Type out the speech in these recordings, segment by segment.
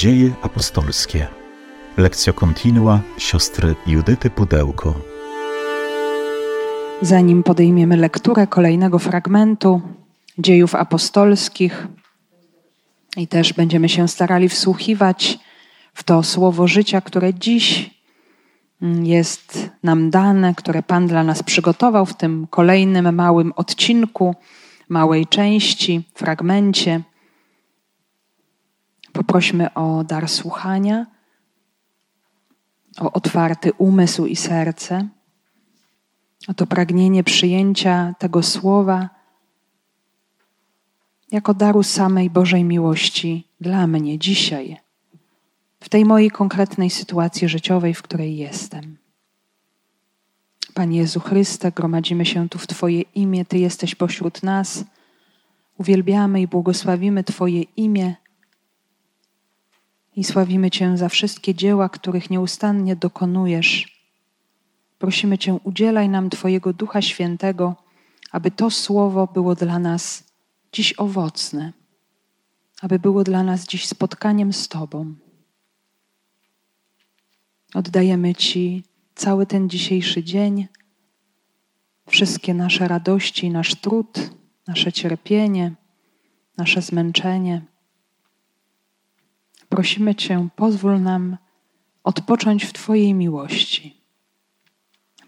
Dzieje apostolskie. Lekcja kontinua siostry Judyty Pudełko. Zanim podejmiemy lekturę kolejnego fragmentu dziejów apostolskich i też będziemy się starali wsłuchiwać w to słowo życia, które dziś jest nam dane, które Pan dla nas przygotował w tym kolejnym małym odcinku, małej części, fragmencie. Poprośmy o dar słuchania, o otwarty umysł i serce, o to pragnienie przyjęcia tego słowa jako daru samej Bożej miłości dla mnie dzisiaj, w tej mojej konkretnej sytuacji życiowej, w której jestem. Panie Jezu Chryste, gromadzimy się tu w Twoje imię, Ty jesteś pośród nas. Uwielbiamy i błogosławimy Twoje imię i sławimy Cię za wszystkie dzieła, których nieustannie dokonujesz. Prosimy Cię, udzielaj nam Twojego Ducha Świętego, aby to słowo było dla nas dziś owocne, aby było dla nas dziś spotkaniem z Tobą. Oddajemy Ci cały ten dzisiejszy dzień, wszystkie nasze radości, nasz trud, nasze cierpienie, nasze zmęczenie. Prosimy Cię, pozwól nam odpocząć w Twojej miłości.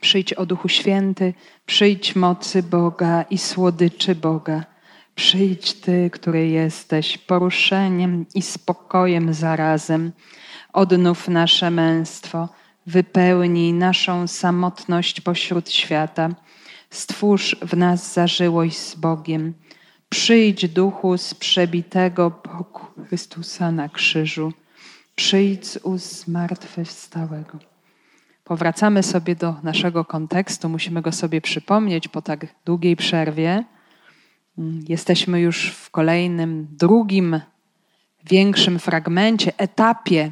Przyjdź o Duchu Święty, przyjdź mocy Boga i słodyczy Boga. Przyjdź Ty, który jesteś poruszeniem i spokojem zarazem. Odnów nasze męstwo, wypełnij naszą samotność pośród świata. Stwórz w nas zażyłość z Bogiem. Przyjdź duchu z przebitego boku Chrystusa na krzyżu. Przyjdź z ust zmartwychwstałego. Powracamy sobie do naszego kontekstu, musimy go sobie przypomnieć po tak długiej przerwie. Jesteśmy już w kolejnym, drugim, większym fragmencie, etapie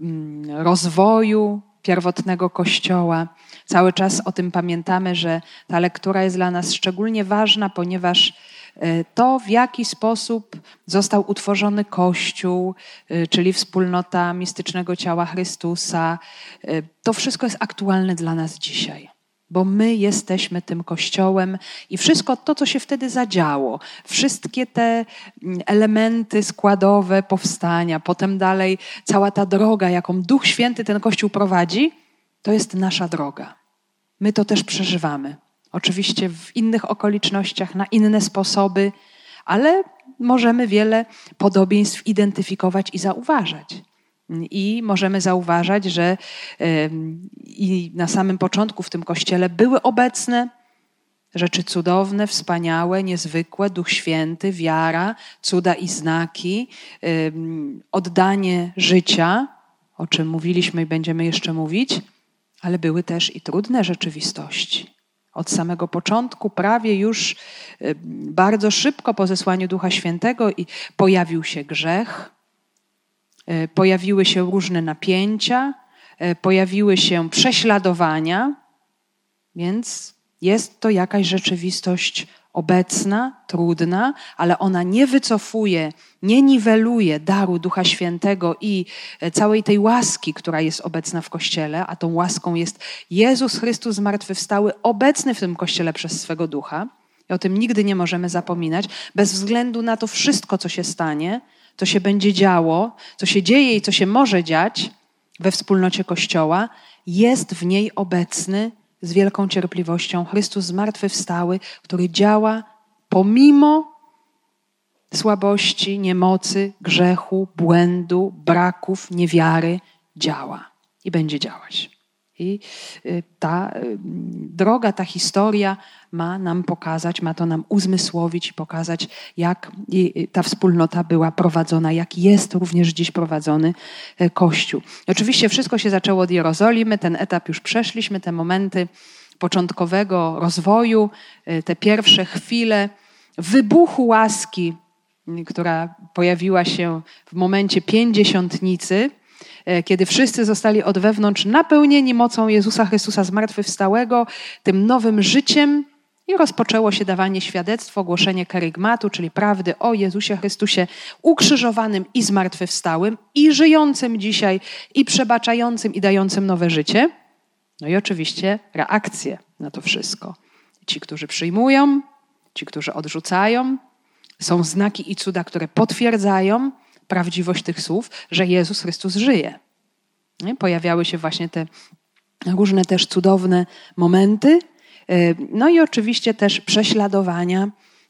mm, rozwoju pierwotnego Kościoła. Cały czas o tym pamiętamy, że ta lektura jest dla nas szczególnie ważna, ponieważ to, w jaki sposób został utworzony Kościół, e, czyli wspólnota mistycznego ciała Chrystusa, e, to wszystko jest aktualne dla nas dzisiaj bo my jesteśmy tym kościołem i wszystko to, co się wtedy zadziało, wszystkie te mm, elementy składowe powstania, potem dalej cała ta droga, jaką Duch Święty ten kościół prowadzi, to jest nasza droga. My to też przeżywamy. Oczywiście w innych okolicznościach, na inne sposoby, ale możemy wiele podobieństw identyfikować i zauważać. I możemy zauważać, że i na samym początku w tym kościele były obecne rzeczy cudowne, wspaniałe, niezwykłe, Duch Święty, wiara, cuda i znaki, oddanie życia, o czym mówiliśmy i będziemy jeszcze mówić, ale były też i trudne rzeczywistości. Od samego początku, prawie już bardzo szybko po zesłaniu Ducha Świętego i pojawił się grzech, E, pojawiły się różne napięcia, e, pojawiły się prześladowania, więc jest to jakaś rzeczywistość obecna, trudna, ale ona nie wycofuje, nie niweluje daru Ducha Świętego i e, całej tej łaski, która jest obecna w Kościele, a tą łaską jest Jezus Chrystus zmartwychwstały, obecny w tym Kościele przez swego Ducha. I o tym nigdy nie możemy zapominać, bez względu na to wszystko, co się stanie, co się będzie działo, co się dzieje i co się może dziać we wspólnocie Kościoła, jest w niej obecny z wielką cierpliwością Chrystus zmartwychwstały, który działa pomimo słabości, niemocy, grzechu, błędu, braków, niewiary, działa i będzie działać. I y, ta y, droga, ta historia ma nam pokazać, ma to nam uzmysłowić i pokazać, jak ta wspólnota była prowadzona, jak jest również dziś prowadzony e, Kościół. Oczywiście wszystko się zaczęło od Jerozolimy, ten etap już przeszliśmy, te momenty początkowego rozwoju, te pierwsze chwile wybuchu łaski, która pojawiła się w momencie pięćdziesiątnicy kiedy wszyscy zostali od wewnątrz napełnieni mocą Jezusa Chrystusa zmartwychwstałego, tym nowym życiem, I rozpoczęło się dawanie świadectwa, ogłoszenie kerygmatu, czyli prawdy o Jezusie Chrystusie ukrzyżowanym i zmartwychwstałym, i żyjącym dzisiaj, i przebaczającym, i dającym nowe życie. No i oczywiście reakcje na to wszystko. Ci, którzy przyjmują, ci, którzy odrzucają. Są znaki i cuda, które potwierdzają prawdziwość tych słów, że Jezus Chrystus żyje. Pojawiały się właśnie te różne też cudowne momenty, E, no i oczywiście też prześladowania,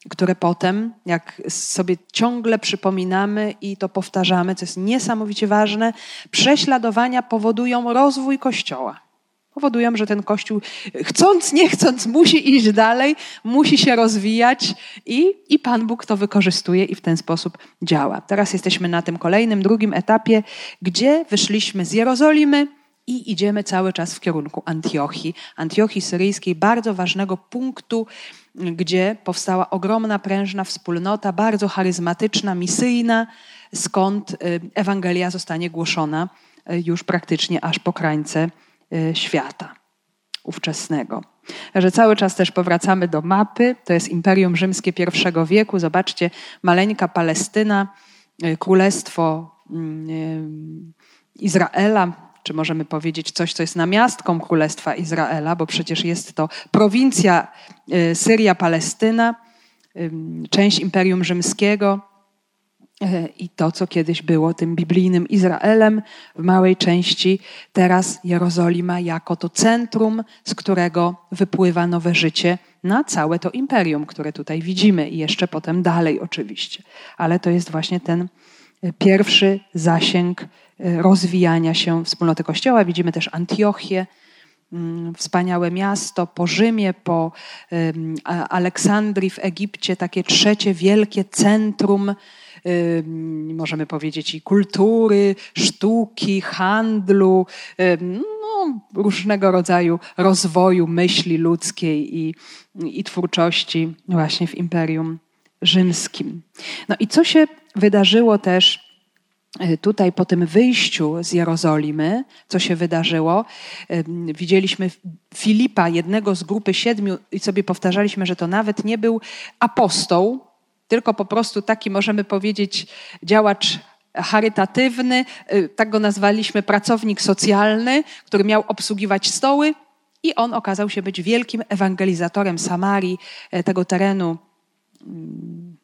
które potem, jak sobie ciągle przypominamy i to powtarzamy, co jest niesamowicie ważne, prześladowania powodują rozwój Kościoła. Powodują, że ten Kościół, chcąc, nie chcąc, musi iść dalej, musi się rozwijać i, i Pan Bóg to wykorzystuje i w ten sposób działa. Teraz jesteśmy na tym kolejnym, drugim etapie, gdzie wyszliśmy z Jerozolimy, i idziemy cały czas w kierunku Antiochii, Antiochii syryjskiej, bardzo ważnego punktu, gdzie powstała ogromna, prężna wspólnota, bardzo charyzmatyczna, misyjna, skąd y, Ewangelia zostanie głoszona y, już praktycznie aż po krańce świata ówczesnego. Że cały czas też powracamy do mapy, to jest Imperium Rzymskie I wieku. Zobaczcie, maleńka Palestyna, królestwo mm, Izraela, czy możemy powiedzieć coś, co jest namiastką Królestwa Izraela, bo przecież jest to prowincja Syria-Palestyna, część Imperium Rzymskiego i to, co kiedyś było tym biblijnym Izraelem w małej części, teraz Jerozolima jako to centrum, z którego wypływa nowe życie na całe to imperium, które tutaj widzimy i jeszcze potem dalej oczywiście. Ale to jest właśnie ten y, pierwszy zasięg rozwijania się wspólnoty Kościoła. Widzimy też Antiochię, mm, wspaniałe miasto, po Rzymie, po Aleksandrii w Egipcie, takie trzecie wielkie centrum, możemy powiedzieć, i kultury, sztuki, handlu, no, różnego rodzaju rozwoju myśli ludzkiej i, i twórczości właśnie w Imperium Rzymskim. No i co się wydarzyło też E, tutaj po tym wyjściu z Jerozolimy, co się wydarzyło, widzieliśmy Filipa, jednego z grupy siedmiu, i sobie powtarzaliśmy, że to nawet nie był apostoł, tylko po prostu taki, możemy powiedzieć, działacz charytatywny, e, tak go nazwaliśmy pracownik socjalny, który miał obsługiwać stoły, i on okazał się być wielkim ewangelizatorem Samarii, tego terenu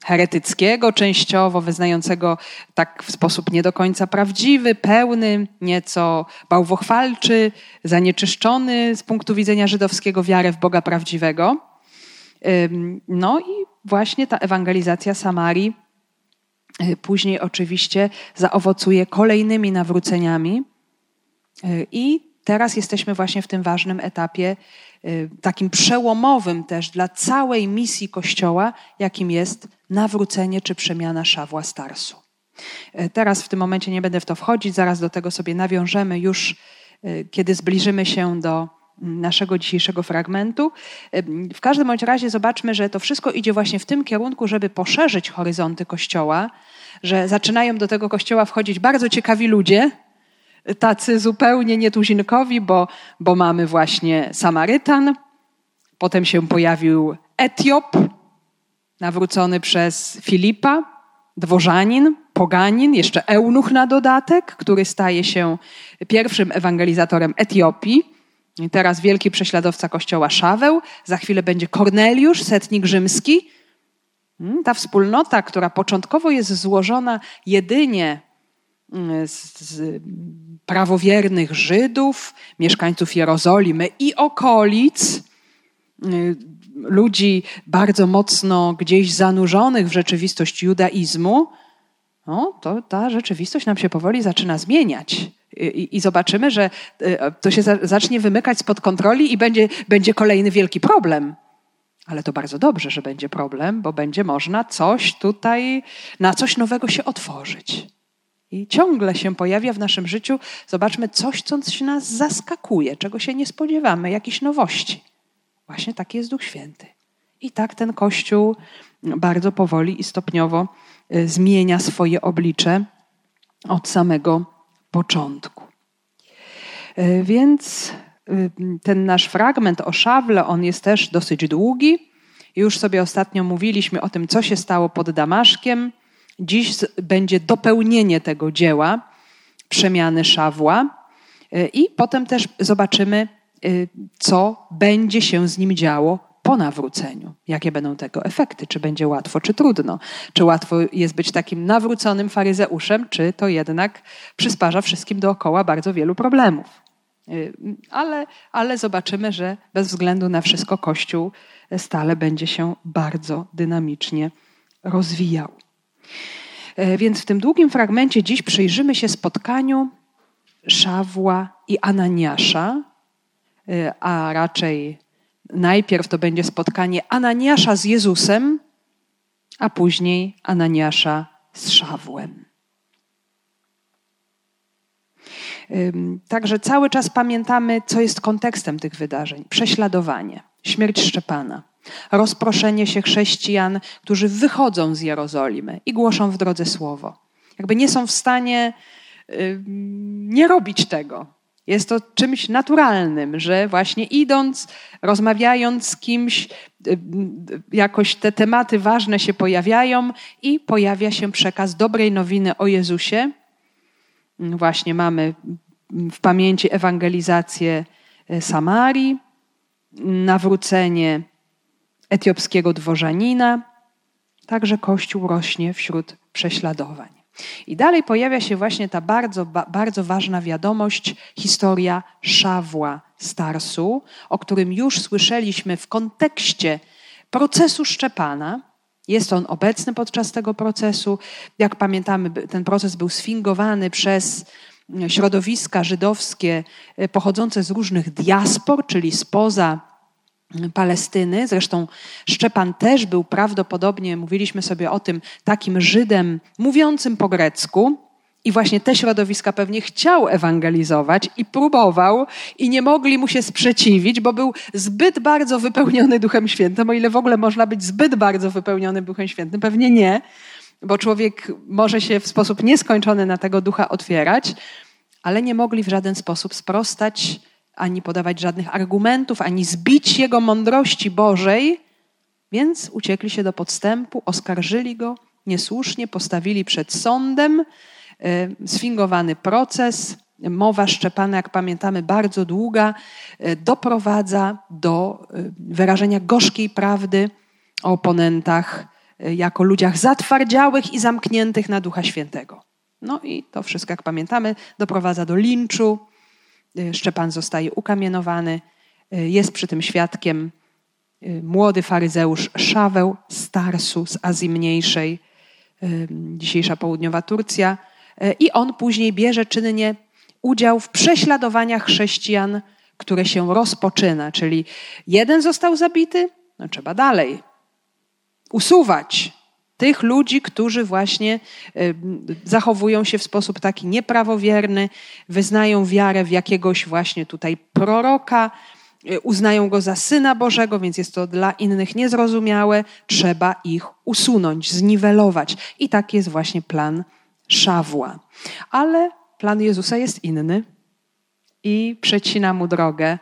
heretyckiego częściowo, wyznającego tak w sposób nie do końca prawdziwy, pełny, nieco bałwochwalczy, zanieczyszczony z punktu widzenia żydowskiego wiarę w Boga prawdziwego. No i właśnie ta ewangelizacja Samarii y, później oczywiście zaowocuje kolejnymi nawróceniami y, i teraz jesteśmy właśnie w tym ważnym etapie Y, takim przełomowym też dla całej misji Kościoła, jakim jest nawrócenie czy przemiana Szawła Starsu. Teraz w tym momencie nie będę w to wchodzić, zaraz do tego sobie nawiążemy już, kiedy zbliżymy się do naszego dzisiejszego fragmentu. W każdym bądź razie zobaczmy, że to wszystko idzie właśnie w tym kierunku, żeby poszerzyć horyzonty Kościoła, że zaczynają do tego Kościoła wchodzić bardzo ciekawi ludzie, tacy zupełnie nietuzinkowi, bo, bo mamy właśnie Samarytan, potem się pojawił Etiop, nawrócony przez Filipa, dworzanin, poganin, jeszcze eunuch na dodatek, który staje się pierwszym ewangelizatorem Etiopii. I teraz wielki prześladowca kościoła Szaweł, za chwilę będzie Korneliusz, setnik rzymski. Hmm, ta wspólnota, która początkowo jest złożona jedynie z, z prawowiernych Żydów, mieszkańców Jerozolimy i okolic, y, ludzi bardzo mocno gdzieś zanurzonych w rzeczywistość judaizmu, no, to ta rzeczywistość nam się powoli zaczyna zmieniać. I, i zobaczymy, że y, to się za, zacznie wymykać spod kontroli i będzie, będzie kolejny wielki problem. Ale to bardzo dobrze, że będzie problem, bo będzie można coś tutaj, na coś nowego się otworzyć. I ciągle się pojawia w naszym życiu, zobaczmy, coś, co nas zaskakuje, czego się nie spodziewamy, jakieś nowości. Właśnie taki jest Duch Święty. I tak ten Kościół bardzo powoli i stopniowo zmienia swoje oblicze od samego początku. Y, więc y, ten nasz fragment o szawle, on jest też dosyć długi. Już sobie ostatnio mówiliśmy o tym, co się stało pod Damaszkiem. Dziś będzie dopełnienie tego dzieła, przemiany Szawła. Y, I potem też zobaczymy, y, co będzie się z nim działo po nawróceniu. Jakie będą tego efekty? Czy będzie łatwo, czy trudno? Czy łatwo jest być takim nawróconym faryzeuszem, czy to jednak przysparza wszystkim dookoła bardzo wielu problemów? Y, ale, ale zobaczymy, że bez względu na wszystko Kościół stale będzie się bardzo dynamicznie rozwijał. Więc w tym długim fragmencie dziś przyjrzymy się spotkaniu Szawła i Ananiasza, y, a raczej najpierw to będzie spotkanie Ananiasza z Jezusem, a później Ananiasza z Szawłem. Także cały czas pamiętamy, co jest kontekstem tych wydarzeń: prześladowanie, śmierć Szczepana, rozproszenie się chrześcijan, którzy wychodzą z Jerozolimy i głoszą w drodze słowo. Jakby nie są w stanie nie robić tego. Jest to czymś naturalnym, że właśnie idąc, rozmawiając z kimś, jakoś te tematy ważne się pojawiają i pojawia się przekaz dobrej nowiny o Jezusie. Właśnie mamy w pamięci ewangelizację e, Samarii, nawrócenie etiopskiego dworzanina, także Kościół rośnie wśród prześladowań. I dalej pojawia się właśnie ta bardzo, bardzo ważna wiadomość, historia Szawła Starsu, o którym już słyszeliśmy w kontekście procesu Szczepana. Jest on obecny podczas tego procesu. Jak pamiętamy, ten proces był sfingowany przez środowiska żydowskie e, pochodzące z różnych diaspor, czyli spoza Palestyny. Zresztą Szczepan też był prawdopodobnie, mówiliśmy sobie o tym, takim Żydem mówiącym po grecku. I właśnie te środowiska pewnie chciał ewangelizować i próbował, i nie mogli mu się sprzeciwić, bo był zbyt bardzo wypełniony Duchem Świętym. O ile w ogóle można być zbyt bardzo wypełniony Duchem Świętym, pewnie nie, bo człowiek może się w sposób nieskończony na tego ducha otwierać, ale nie mogli w żaden sposób sprostać ani podawać żadnych argumentów, ani zbić jego mądrości Bożej, więc uciekli się do podstępu, oskarżyli go niesłusznie, postawili przed sądem, e, sfingowany proces. Mowa Szczepana, jak pamiętamy, bardzo długa, e, doprowadza do e, wyrażenia gorzkiej prawdy o oponentach jako ludziach zatwardziałych i zamkniętych na Ducha Świętego. No i to wszystko, jak pamiętamy, doprowadza do linczu, Szczepan zostaje ukamienowany. Y, jest przy tym świadkiem y, młody faryzeusz Szaweł z Tarsu, z Azji Mniejszej, dzisiejsza południowa Turcja. I on później bierze czynnie udział w prześladowaniach chrześcijan, które się rozpoczyna. Czyli jeden został zabity, no trzeba dalej usuwać tych ludzi, którzy właśnie y, zachowują się w sposób taki nieprawowierny, wyznają wiarę w jakiegoś właśnie tutaj proroka, y, uznają go za syna Bożego, więc jest to dla innych niezrozumiałe, trzeba ich usunąć, zniwelować. I taki jest właśnie plan Szawła. Ale plan Jezusa jest inny i przecina mu drogę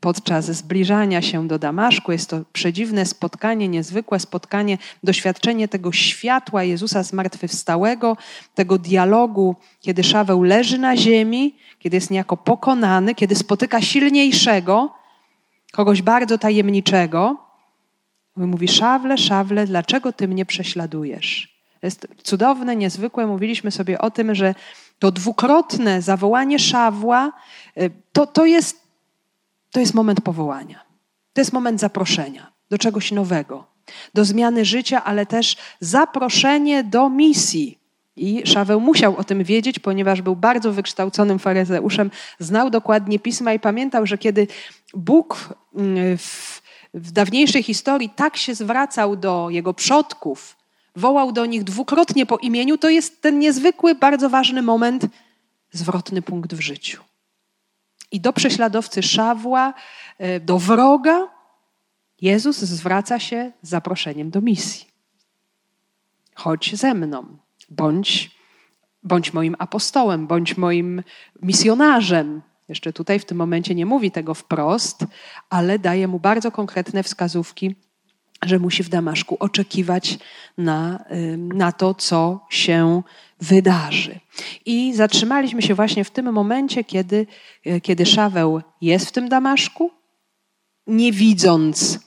podczas zbliżania się do Damaszku. Jest to przedziwne spotkanie, niezwykłe spotkanie, doświadczenie tego światła Jezusa zmartwychwstałego, tego dialogu, kiedy Szaweł leży na ziemi, kiedy jest niejako pokonany, kiedy spotyka silniejszego, kogoś bardzo tajemniczego. Mówi, Szawle, Szawle, dlaczego ty mnie prześladujesz? To jest cudowne, niezwykłe. Mówiliśmy sobie o tym, że to dwukrotne zawołanie Szawła y, to, to jest to jest moment powołania. To jest moment zaproszenia do czegoś nowego, do zmiany życia, ale też zaproszenie do misji. I Szaweł musiał o tym wiedzieć, ponieważ był bardzo wykształconym faryzeuszem, znał dokładnie pisma i pamiętał, że kiedy Bóg mm, w, w dawniejszej historii tak się zwracał do jego przodków, wołał do nich dwukrotnie po imieniu, to jest ten niezwykły, bardzo ważny moment, zwrotny punkt w życiu. I do prześladowcy Szawła, e, do wroga, Jezus zwraca się z zaproszeniem do misji. Chodź ze mną, bądź, bądź moim apostołem, bądź moim misjonarzem. Jeszcze tutaj w tym momencie nie mówi tego wprost, ale daje mu bardzo konkretne wskazówki, że musi w Damaszku oczekiwać na, na to, co się wydarzy. I zatrzymaliśmy się właśnie w tym momencie, kiedy, e, kiedy Szaweł jest w tym Damaszku, nie widząc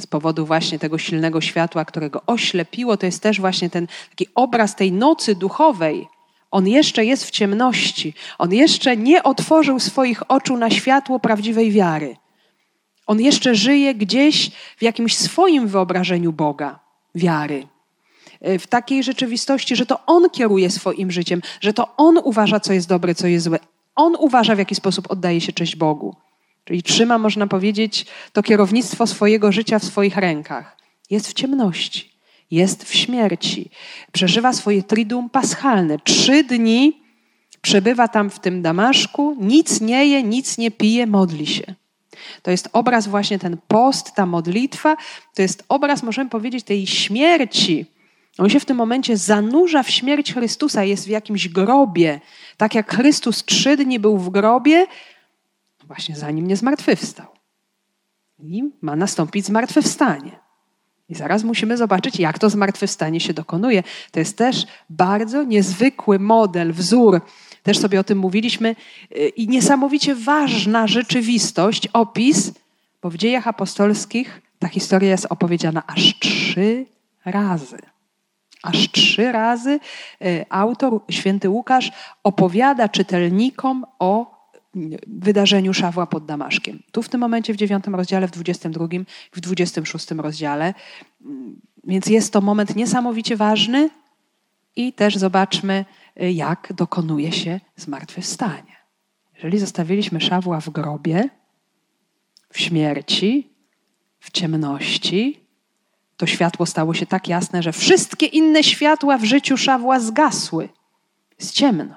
z powodu właśnie tego silnego światła, którego oślepiło, to jest też właśnie ten taki obraz tej nocy duchowej. On jeszcze jest w ciemności. On jeszcze nie otworzył swoich oczu na światło prawdziwej wiary. On jeszcze żyje gdzieś w jakimś swoim wyobrażeniu Boga, wiary. E, w takiej rzeczywistości, że to On kieruje swoim życiem, że to On uważa, co jest dobre, co jest złe. On uważa, w jaki sposób oddaje się cześć Bogu. Czyli trzyma, można powiedzieć, to kierownictwo swojego życia w swoich rękach. Jest w ciemności, jest w śmierci. Przeżywa swoje triduum paschalne. Trzy dni przebywa tam w tym Damaszku, nic nie je, nic nie pije, modli się. To jest obraz właśnie ten post, ta modlitwa, to jest obraz, możemy powiedzieć, tej śmierci. On się w tym momencie zanurza w śmierć Chrystusa, jest w jakimś grobie. Tak jak Chrystus trzy dni był w grobie, właśnie zanim nie zmartwychwstał. I ma nastąpić zmartwychwstanie. I zaraz musimy zobaczyć, jak to zmartwychwstanie się dokonuje. To jest też bardzo niezwykły model, wzór. Też sobie o tym mówiliśmy. I niesamowicie ważna rzeczywistość, opis, bo w dziejach apostolskich ta historia jest opowiedziana aż trzy razy. Aż trzy razy y, autor, święty Łukasz, opowiada czytelnikom o wydarzeniu Szawła pod Damaszkiem. Tu w tym momencie w dziewiątym rozdziale, w dwudziestym drugim, w dwudziestym szóstym rozdziale. Więc jest to moment niesamowicie ważny i też zobaczmy, jak dokonuje się zmartwychwstanie. Jeżeli zostawiliśmy Szawła w grobie, w śmierci, w ciemności, to światło stało się tak jasne, że wszystkie inne światła w życiu Szawła zgasły. Jest ciemno.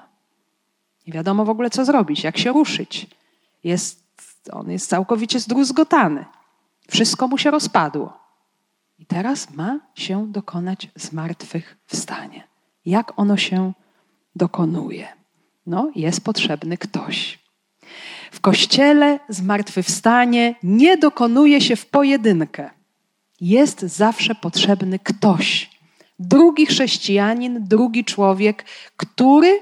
Nie wiadomo w ogóle, co zrobić, jak się ruszyć. Jest, on jest całkowicie zdruzgotany. Wszystko mu się rozpadło. I teraz ma się dokonać zmartwychwstanie. Jak ono się dokonuje? No, jest potrzebny ktoś. W kościele zmartwychwstanie nie dokonuje się w pojedynkę. Jest zawsze potrzebny ktoś. Drugi chrześcijanin, drugi człowiek, który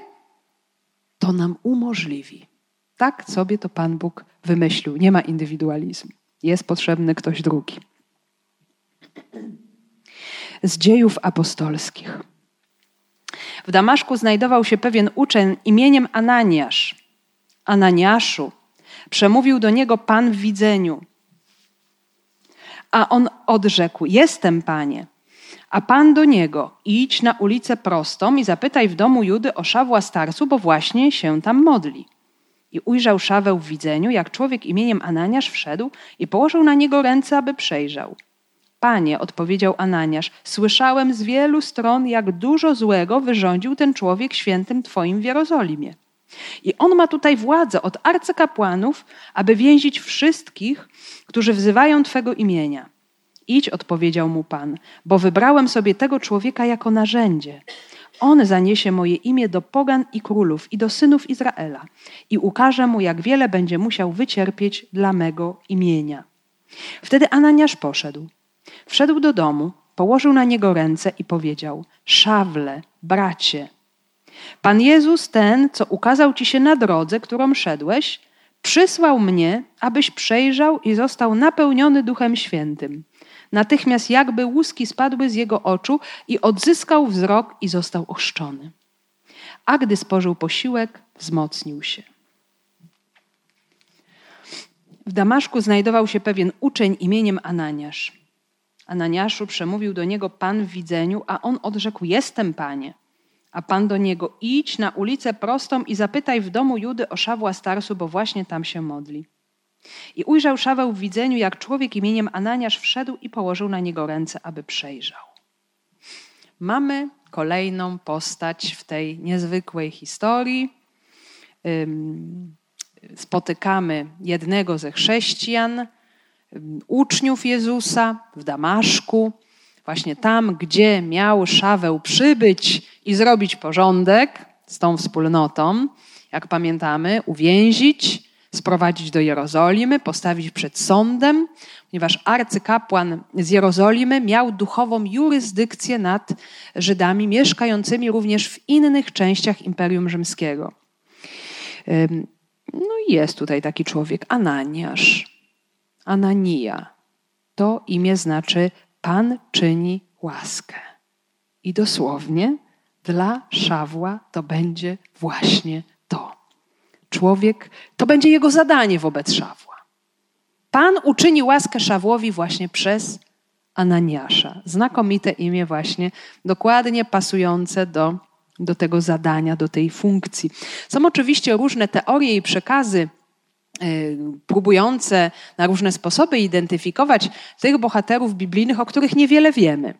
to nam umożliwi. Tak sobie to Pan Bóg wymyślił. Nie ma indywidualizmu. Jest potrzebny ktoś drugi. Z dziejów apostolskich. W Damaszku znajdował się pewien uczeń imieniem Ananiasz. Ananiaszu, przemówił do niego Pan w widzeniu. A on odrzekł: Jestem, panie. A pan do niego: Idź na ulicę prostą i zapytaj w domu Judy o Szawła Starsu, bo właśnie się tam modli. I ujrzał Szaweł w widzeniu, jak człowiek imieniem Ananiasz wszedł i położył na niego ręce, aby przejrzał. Panie, odpowiedział Ananiasz, słyszałem z wielu stron, jak dużo złego wyrządził ten człowiek świętym Twoim w Jerozolimie. I on ma tutaj władzę od arcykapłanów, aby więzić wszystkich, którzy wzywają Twego imienia. Idź, odpowiedział mu Pan, bo wybrałem sobie tego człowieka jako narzędzie. On zaniesie moje imię do pogan i królów i do synów Izraela i ukaże mu, jak wiele będzie musiał wycierpieć dla mego imienia. Wtedy Ananiasz poszedł. Wszedł do domu, położył na niego ręce i powiedział: Szawle, bracie. Pan Jezus, ten, co ukazał ci się na drodze, którą szedłeś, przysłał mnie, abyś przejrzał i został napełniony Duchem Świętym. Natychmiast jakby łuski spadły z jego oczu i odzyskał wzrok i został ochrzczony. A gdy spożył posiłek, wzmocnił się. W Damaszku znajdował się pewien uczeń imieniem Ananiasz. Ananiaszu przemówił do niego Pan w widzeniu, a on odrzekł: Jestem, panie. A Pan do niego: Idź na ulicę prostą i zapytaj w domu Judy o Szawła Starsu, bo właśnie tam się modli. I ujrzał Szaweł w widzeniu, jak człowiek imieniem Ananiasz wszedł i położył na niego ręce, aby przejrzał. Mamy kolejną postać w tej niezwykłej historii. Spotykamy jednego ze chrześcijan, uczniów Jezusa w Damaszku, właśnie tam, gdzie miał Szaweł przybyć i zrobić porządek z tą wspólnotą, jak pamiętamy, uwięzić, sprowadzić do Jerozolimy, postawić przed sądem, ponieważ arcykapłan z Jerozolimy miał duchową jurysdykcję nad Żydami mieszkającymi również w innych częściach Imperium Rzymskiego. No i jest tutaj taki człowiek, Ananiasz. Anania. To imię znaczy Pan czyni łaskę. I dosłownie dla Szawła to będzie właśnie to. Człowiek, to będzie jego zadanie wobec Szawła. Pan uczyni łaskę Szawłowi właśnie przez Ananiasza. Znakomite imię właśnie, dokładnie pasujące do, do tego zadania, do tej funkcji. Są oczywiście różne teorie i przekazy próbujące na różne sposoby identyfikować tych bohaterów biblijnych, o których niewiele wiemy.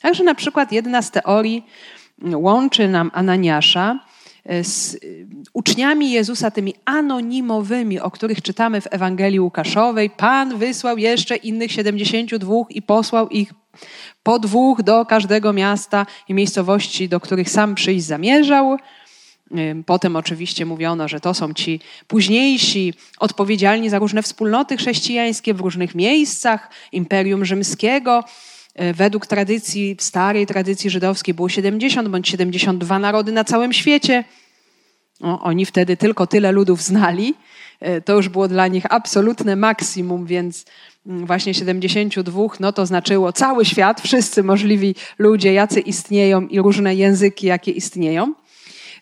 Także na przykład jedna z teorii łączy nam Ananiasza e, z uczniami Jezusa, tymi anonimowymi, o których czytamy w Ewangelii Łukaszowej. Pan wysłał jeszcze innych 72 i posłał ich po dwóch do każdego miasta i miejscowości, do których sam przyjść zamierzał. E, potem oczywiście mówiono, że to są ci późniejsi, odpowiedzialni za różne wspólnoty chrześcijańskie w różnych miejscach Imperium Rzymskiego. E, według tradycji, starej tradycji żydowskiej było 70 bądź 72 narody na całym świecie. No, oni wtedy tylko tyle ludów znali. E, to już było dla nich absolutne maksimum, więc mm, właśnie 72, no to znaczyło cały świat, wszyscy możliwi ludzie, jacy istnieją i różne języki, jakie istnieją.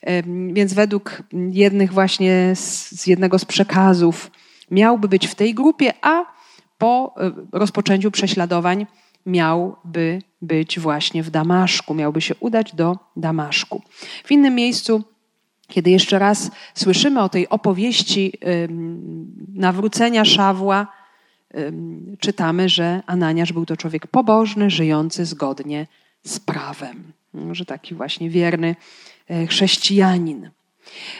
E, więc według jednych właśnie z, z jednego z przekazów miałby być w tej grupie, a po rozpoczęciu prześladowań miałby być właśnie w Damaszku, miałby się udać do Damaszku. W innym miejscu, kiedy jeszcze raz słyszymy o tej opowieści nawrócenia Szawła, czytamy, że Ananiasz był to człowiek pobożny, żyjący zgodnie z prawem. Że taki właśnie wierny e, chrześcijanin.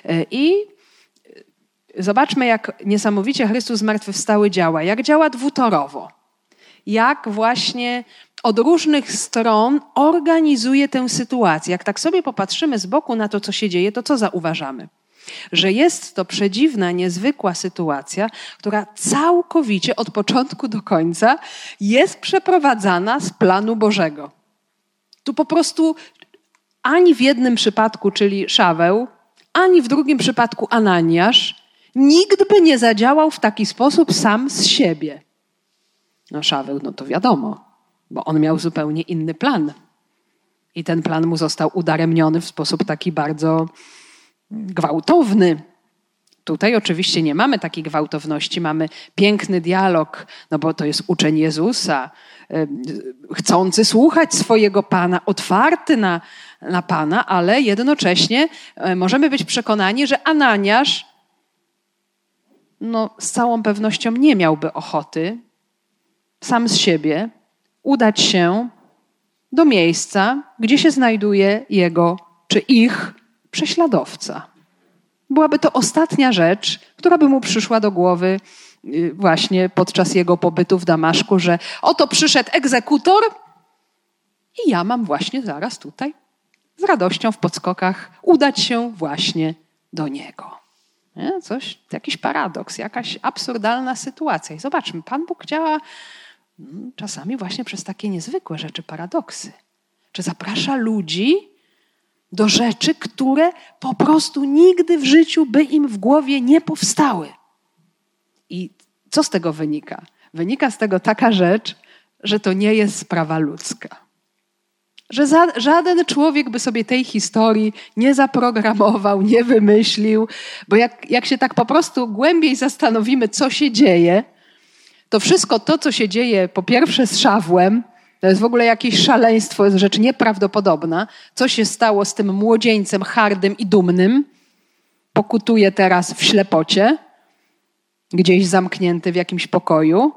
E, I zobaczmy, jak niesamowicie Chrystus zmartwychwstały działa, jak działa dwutorowo jak właśnie od różnych stron organizuje tę sytuację. Jak tak sobie popatrzymy z boku na to, co się dzieje, to co zauważamy? Że jest to przedziwna, niezwykła sytuacja, która całkowicie od początku do końca jest przeprowadzana z planu Bożego. Tu po prostu ani w jednym przypadku, czyli Szaweł, ani w drugim przypadku Ananiasz, nikt by nie zadziałał w taki sposób sam z siebie. No Szaweł, no to wiadomo, bo on miał zupełnie inny plan. I ten plan mu został udaremniony w sposób taki bardzo gwałtowny. Tutaj oczywiście nie mamy takiej gwałtowności, mamy piękny dialog, no bo to jest uczeń Jezusa, chcący słuchać swojego Pana, otwarty na, na Pana, ale jednocześnie e, możemy być przekonani, że Ananiasz no, z całą pewnością nie miałby ochoty sam z siebie udać się do miejsca, gdzie się znajduje jego czy ich prześladowca. Byłaby to ostatnia rzecz, która by mu przyszła do głowy właśnie podczas jego pobytu w Damaszku, że oto przyszedł egzekutor i ja mam właśnie zaraz tutaj z radością w podskokach udać się właśnie do niego. Nie? Coś, jakiś paradoks, jakaś absurdalna sytuacja. I zobaczmy, Pan Bóg działa Mm, czasami właśnie przez takie niezwykłe rzeczy, paradoksy. Czy zaprasza ludzi do rzeczy, które po prostu nigdy w życiu by im w głowie nie powstały. I co z tego wynika? Wynika z tego taka rzecz, że to nie jest sprawa ludzka. Że za, żaden człowiek by sobie tej historii nie zaprogramował, nie wymyślił, bo jak, jak się tak po prostu głębiej zastanowimy, co się dzieje, to wszystko to, co się dzieje po pierwsze z Szawłem, to jest w ogóle jakieś szaleństwo, jest rzecz nieprawdopodobna. Co się stało z tym młodzieńcem hardym i dumnym? Pokutuje teraz w ślepocie, gdzieś zamknięty w jakimś pokoju.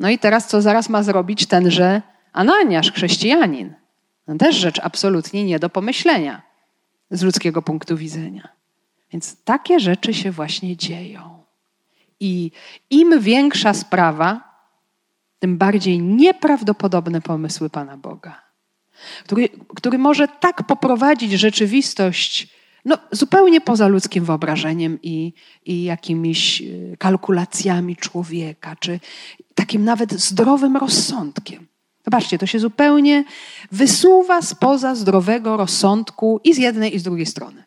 No i teraz co zaraz ma zrobić tenże Ananiasz, chrześcijanin? No też rzecz absolutnie nie do pomyślenia z ludzkiego punktu widzenia. Więc takie rzeczy się właśnie dzieją. I im większa sprawa, tym bardziej nieprawdopodobne pomysły Pana Boga, który, który może tak poprowadzić rzeczywistość no, zupełnie poza ludzkim wyobrażeniem i, i jakimiś e, kalkulacjami człowieka, czy takim nawet zdrowym rozsądkiem. Zobaczcie, to się zupełnie wysuwa spoza zdrowego rozsądku i z jednej, i z drugiej strony.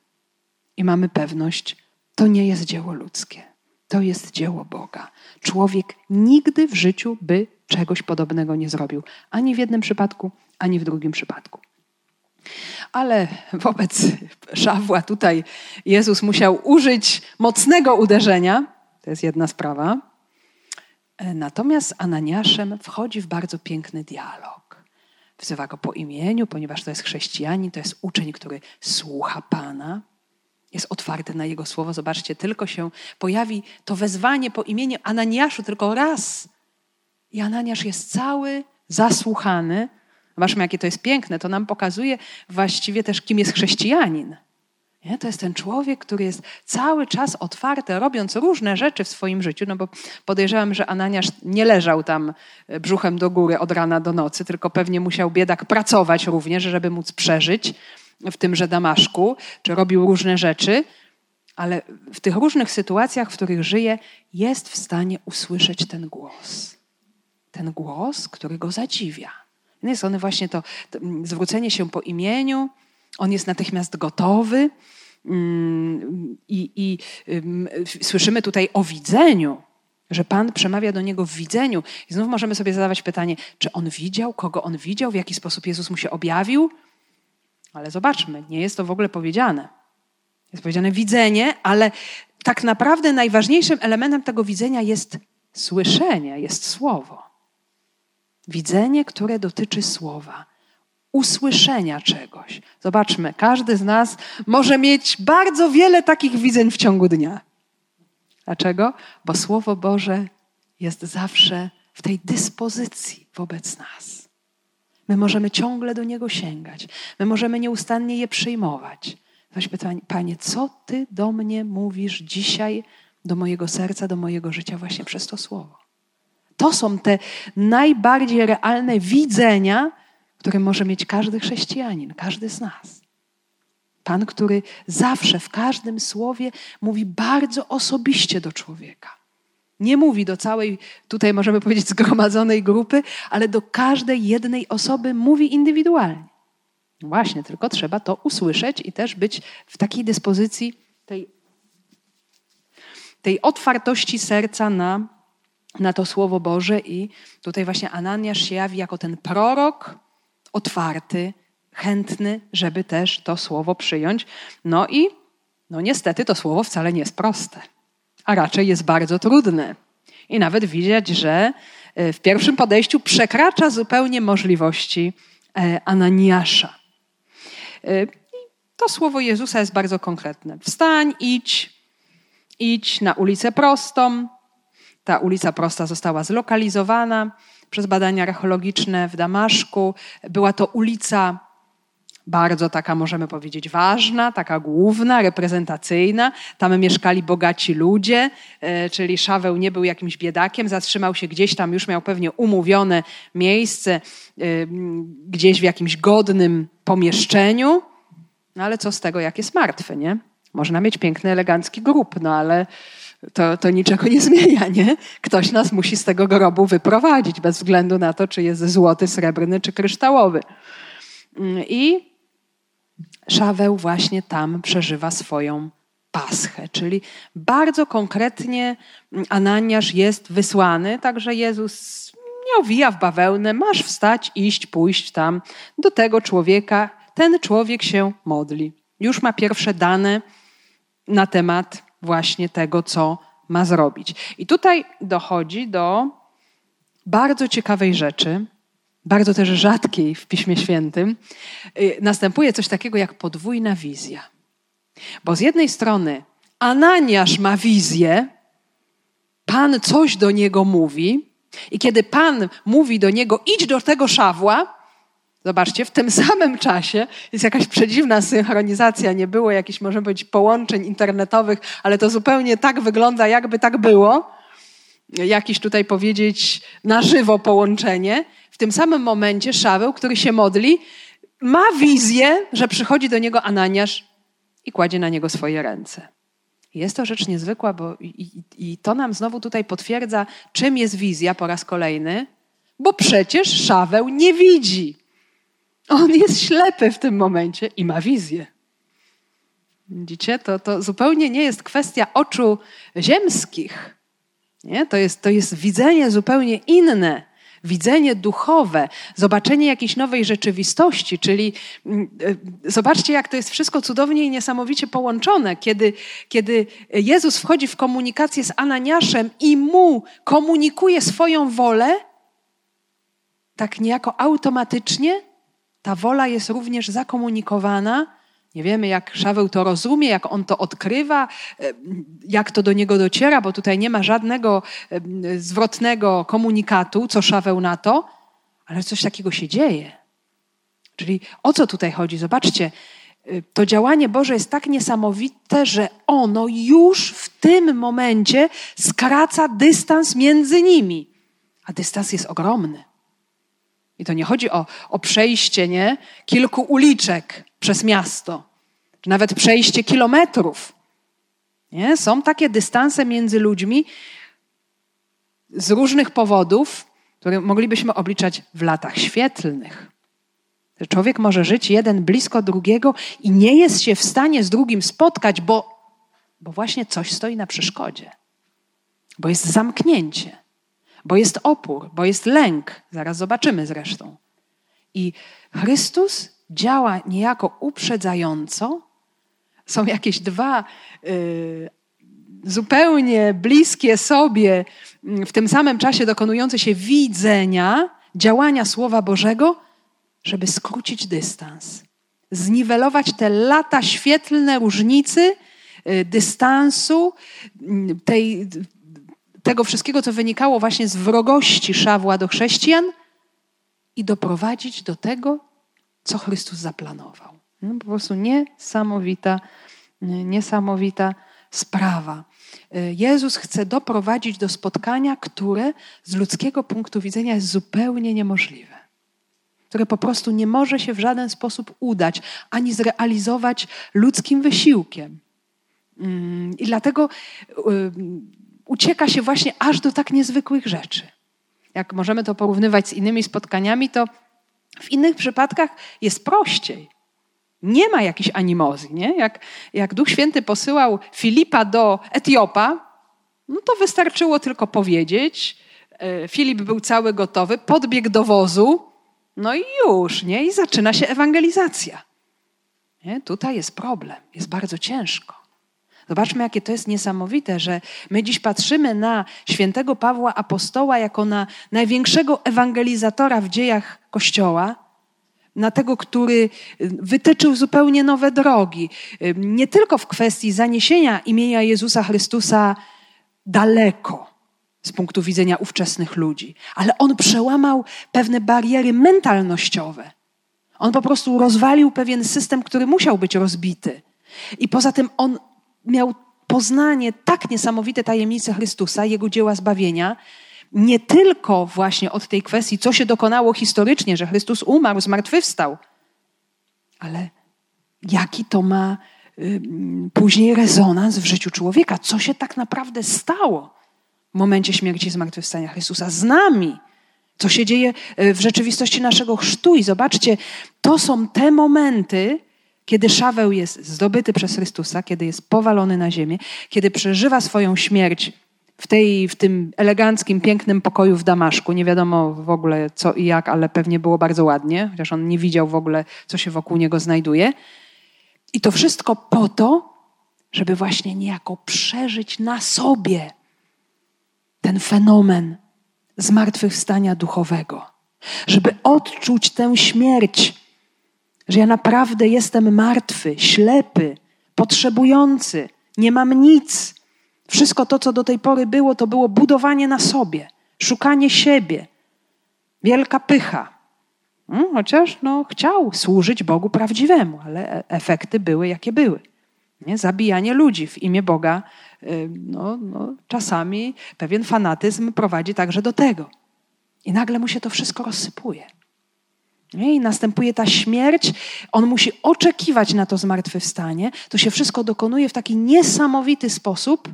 I mamy pewność, to nie jest dzieło ludzkie, to jest dzieło Boga. Człowiek nigdy w życiu by czegoś podobnego nie zrobił, ani w jednym przypadku, ani w drugim przypadku. Ale wobec Szawła tutaj Jezus musiał użyć mocnego uderzenia. To jest jedna sprawa. Natomiast z Ananiaszem wchodzi w bardzo piękny dialog. Wzywa go po imieniu, ponieważ to jest chrześcijanin, to jest uczeń, który słucha Pana, jest otwarty na Jego słowo. Zobaczcie, tylko się pojawi to wezwanie po imieniu Ananiaszu tylko raz. I Ananiasz jest cały zasłuchany, Zobaczmy, jakie to jest piękne. To nam pokazuje właściwie też, kim jest chrześcijanin. Nie? To jest ten człowiek, który jest cały czas otwarty, robiąc różne rzeczy w swoim życiu, no bo podejrzewam, że Ananiasz nie leżał tam e, brzuchem do góry od rana do nocy, tylko pewnie musiał biedak pracować również, żeby móc przeżyć w tymże Damaszku, czy robił różne rzeczy, ale w tych różnych sytuacjach, w których żyje, jest w stanie usłyszeć ten głos. Ten głos, który go zadziwia jednej strony właśnie to, to mm, zwrócenie się po imieniu, on jest natychmiast gotowy mm, i, i słyszymy tutaj o widzeniu, że Pan przemawia do niego w widzeniu. I znów możemy sobie zadawać pytanie, czy on widział, kogo on widział, w jaki sposób Jezus mu się objawił. Ale zobaczmy, nie jest to w ogóle powiedziane. Jest powiedziane widzenie, ale tak naprawdę najważniejszym elementem tego widzenia jest słyszenie, jest słowo. Widzenie, które dotyczy słowa, usłyszenia czegoś. Zobaczmy, każdy z nas może mieć bardzo wiele takich widzeń w ciągu dnia. Dlaczego? Bo Słowo Boże jest zawsze w tej dyspozycji wobec nas. My możemy ciągle do niego sięgać, my możemy nieustannie je przyjmować. Weź pytanie, Panie, co Ty do mnie mówisz dzisiaj, do mojego serca, do mojego życia, właśnie przez to słowo? To są te najbardziej realne widzenia, które może mieć każdy chrześcijanin, każdy z nas. Pan, który zawsze w każdym słowie mówi bardzo osobiście do człowieka. Nie mówi do całej, tutaj możemy powiedzieć, zgromadzonej grupy, ale do każdej jednej osoby mówi indywidualnie. No właśnie, tylko trzeba to usłyszeć i też być w takiej dyspozycji tej, tej otwartości serca na na to Słowo Boże i tutaj właśnie Ananiasz się jawi jako ten prorok otwarty, chętny, żeby też to Słowo przyjąć. No i no niestety to Słowo wcale nie jest proste, a raczej jest bardzo trudne. I nawet widać, że e, w pierwszym podejściu przekracza zupełnie możliwości e, Ananiasza. E, to słowo Jezusa jest bardzo konkretne. Wstań, idź, idź na ulicę prostą, ta ulica Prosta została zlokalizowana przez badania archeologiczne w Damaszku. Była to ulica bardzo taka, możemy powiedzieć, ważna, taka główna, reprezentacyjna. Tam mieszkali bogaci ludzie, e, czyli Szaweł nie był jakimś biedakiem, zatrzymał się gdzieś tam, już miał pewnie umówione miejsce, e, gdzieś w jakimś godnym pomieszczeniu. No ale co z tego, jak jest martwy, nie? Można mieć piękny, elegancki grób, no ale to, to niczego nie zmienia, nie? Ktoś nas musi z tego grobu wyprowadzić, bez względu na to, czy jest złoty, srebrny czy kryształowy. I Szaweł właśnie tam przeżywa swoją paschę, czyli bardzo konkretnie Ananiasz jest wysłany, także Jezus nie owija w bawełnę, masz wstać, iść, pójść tam do tego człowieka. Ten człowiek się modli. Już ma pierwsze dane na temat właśnie tego, co ma zrobić. I tutaj dochodzi do bardzo ciekawej rzeczy, bardzo też rzadkiej w Piśmie Świętym. Y, następuje coś takiego jak podwójna wizja. Bo z jednej strony Ananiasz ma wizję, Pan coś do niego mówi, i kiedy Pan mówi do niego, idź do tego szawła, Zobaczcie, w tym samym czasie jest jakaś przedziwna synchronizacja, nie było jakichś, może być, połączeń internetowych, ale to zupełnie tak wygląda, jakby tak było. Jakiś tutaj powiedzieć na żywo połączenie. W tym samym momencie Szaweł, który się modli, ma wizję, że przychodzi do niego Ananiasz i kładzie na niego swoje ręce. Jest to rzecz niezwykła, bo i, i, i to nam znowu tutaj potwierdza, czym jest wizja po raz kolejny, bo przecież Szaweł nie widzi. On jest ślepy w tym momencie i ma wizję. Widzicie, to, to zupełnie nie jest kwestia oczu ziemskich. Nie? To, jest, to jest widzenie zupełnie inne, widzenie duchowe, zobaczenie jakiejś nowej rzeczywistości, czyli mm, e, zobaczcie, jak to jest wszystko cudownie i niesamowicie połączone. Kiedy, kiedy Jezus wchodzi w komunikację z Ananiaszem i mu komunikuje swoją wolę, tak niejako automatycznie ta wola jest również zakomunikowana nie wiemy, jak Szaweł to rozumie, jak on to odkrywa, e, jak to do niego dociera, bo tutaj nie ma żadnego e, zwrotnego komunikatu, co Szaweł na to, ale coś takiego się dzieje. Czyli o co tutaj chodzi? Zobaczcie, e, to działanie Boże jest tak niesamowite, że ono już w tym momencie skraca dystans między nimi. A dystans jest ogromny. I to nie chodzi o, o przejście nie? kilku uliczek przez miasto, czy nawet przejście kilometrów. Nie? Są takie dystanse między ludźmi z różnych powodów, które moglibyśmy obliczać w latach świetlnych. Człowiek może żyć jeden blisko drugiego i nie jest się w stanie z drugim spotkać, bo, bo właśnie coś stoi na przeszkodzie. Bo jest zamknięcie, bo jest opór, bo jest lęk. Zaraz zobaczymy zresztą. I Chrystus działa niejako uprzedzająco. Są jakieś dwa y, zupełnie bliskie sobie, mm, w tym samym czasie dokonujące się widzenia, działania Słowa Bożego, żeby skrócić dystans, zniwelować te lata świetlne różnicy y, dystansu, y, tej, tego wszystkiego, co wynikało właśnie z wrogości Szawła do chrześcijan i doprowadzić do tego, co Chrystus zaplanował. No, po prostu niesamowita, niesamowita sprawa. Jezus chce doprowadzić do spotkania, które z ludzkiego punktu widzenia jest zupełnie niemożliwe. Które po prostu nie może się w żaden sposób udać ani zrealizować ludzkim wysiłkiem. Mm, I dlatego y, ucieka się właśnie aż do tak niezwykłych rzeczy. Jak możemy to porównywać z innymi spotkaniami, to w innych przypadkach jest prościej. Nie ma jakiejś animozji. Nie? Jak, jak Duch Święty posyłał Filipa do Etiopa, no to wystarczyło tylko powiedzieć. E, Filip był cały gotowy, podbiegł do wozu, no i już, nie? I zaczyna się ewangelizacja. Nie? Tutaj jest problem, jest bardzo ciężko. Zobaczmy, jakie to jest niesamowite, że my dziś patrzymy na świętego Pawła Apostoła jako na największego ewangelizatora w dziejach Kościoła, na tego, który wytyczył zupełnie nowe drogi. Nie tylko w kwestii zaniesienia imienia Jezusa Chrystusa daleko z punktu widzenia ówczesnych ludzi, ale on przełamał pewne bariery mentalnościowe. On po prostu rozwalił pewien system, który musiał być rozbity. I poza tym on miał poznanie tak niesamowite tajemnice Chrystusa, Jego dzieła zbawienia, nie tylko właśnie od tej kwestii, co się dokonało historycznie, że Chrystus umarł, zmartwychwstał, ale jaki to ma później rezonans w życiu człowieka, co się tak naprawdę stało w momencie śmierci i zmartwychwstania Chrystusa z nami. Co się dzieje y, w rzeczywistości naszego chrztu. I zobaczcie, to są te momenty, kiedy Szaweł jest zdobyty przez Chrystusa, kiedy jest powalony na ziemię, kiedy przeżywa swoją śmierć w, tej, w tym eleganckim, pięknym pokoju w Damaszku. Nie wiadomo w ogóle co i jak, ale pewnie było bardzo ładnie, chociaż on nie widział w ogóle, co się wokół niego znajduje. I to wszystko po to, żeby właśnie niejako przeżyć na sobie ten fenomen zmartwychwstania duchowego, żeby odczuć tę śmierć że ja naprawdę jestem martwy, ślepy, potrzebujący, nie mam nic. Wszystko to, co do tej pory było, to było budowanie na sobie, szukanie siebie, wielka pycha. Hmm, chociaż no, chciał służyć Bogu prawdziwemu, ale e, efekty były jakie były. Nie? Zabijanie ludzi w imię Boga, y, no, no, czasami pewien fanatyzm prowadzi także do tego. I nagle mu się to wszystko rozsypuje. I następuje ta śmierć, on musi oczekiwać na to zmartwychwstanie. To się wszystko dokonuje w taki niesamowity sposób,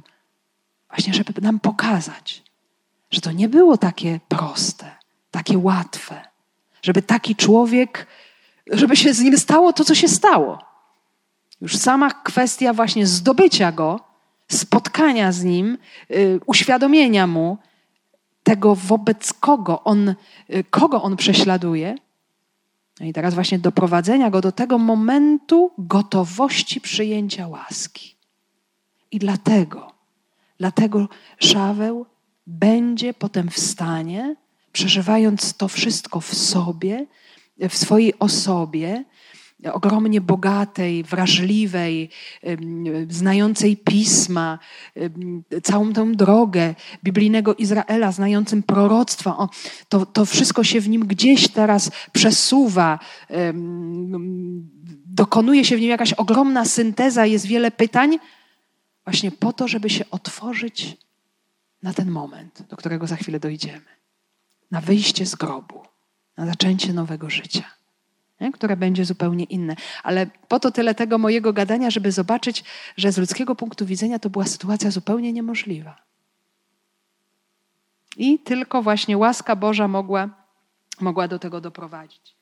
właśnie, żeby nam pokazać, że to nie było takie proste, takie łatwe, żeby taki człowiek, żeby się z nim stało to, co się stało. Już sama kwestia właśnie zdobycia go, spotkania z nim, yy, uświadomienia mu tego, wobec kogo on, yy, kogo on prześladuje. No i teraz właśnie doprowadzenia go do tego momentu gotowości przyjęcia łaski. I dlatego, dlatego Szaweł będzie potem w stanie, przeżywając to wszystko w sobie, w swojej osobie, ogromnie bogatej, wrażliwej, znającej pisma, całą tę drogę biblijnego Izraela, znającym proroctwa. To, to wszystko się w nim gdzieś teraz przesuwa. Dokonuje się w nim jakaś ogromna synteza, jest wiele pytań, właśnie po to, żeby się otworzyć na ten moment, do którego za chwilę dojdziemy. Na wyjście z grobu, na zaczęcie nowego życia nie? które będzie zupełnie inne. Ale po to tyle tego mojego gadania, żeby zobaczyć, że z ludzkiego punktu widzenia to była sytuacja zupełnie niemożliwa. I tylko właśnie łaska Boża mogła, mogła do tego doprowadzić.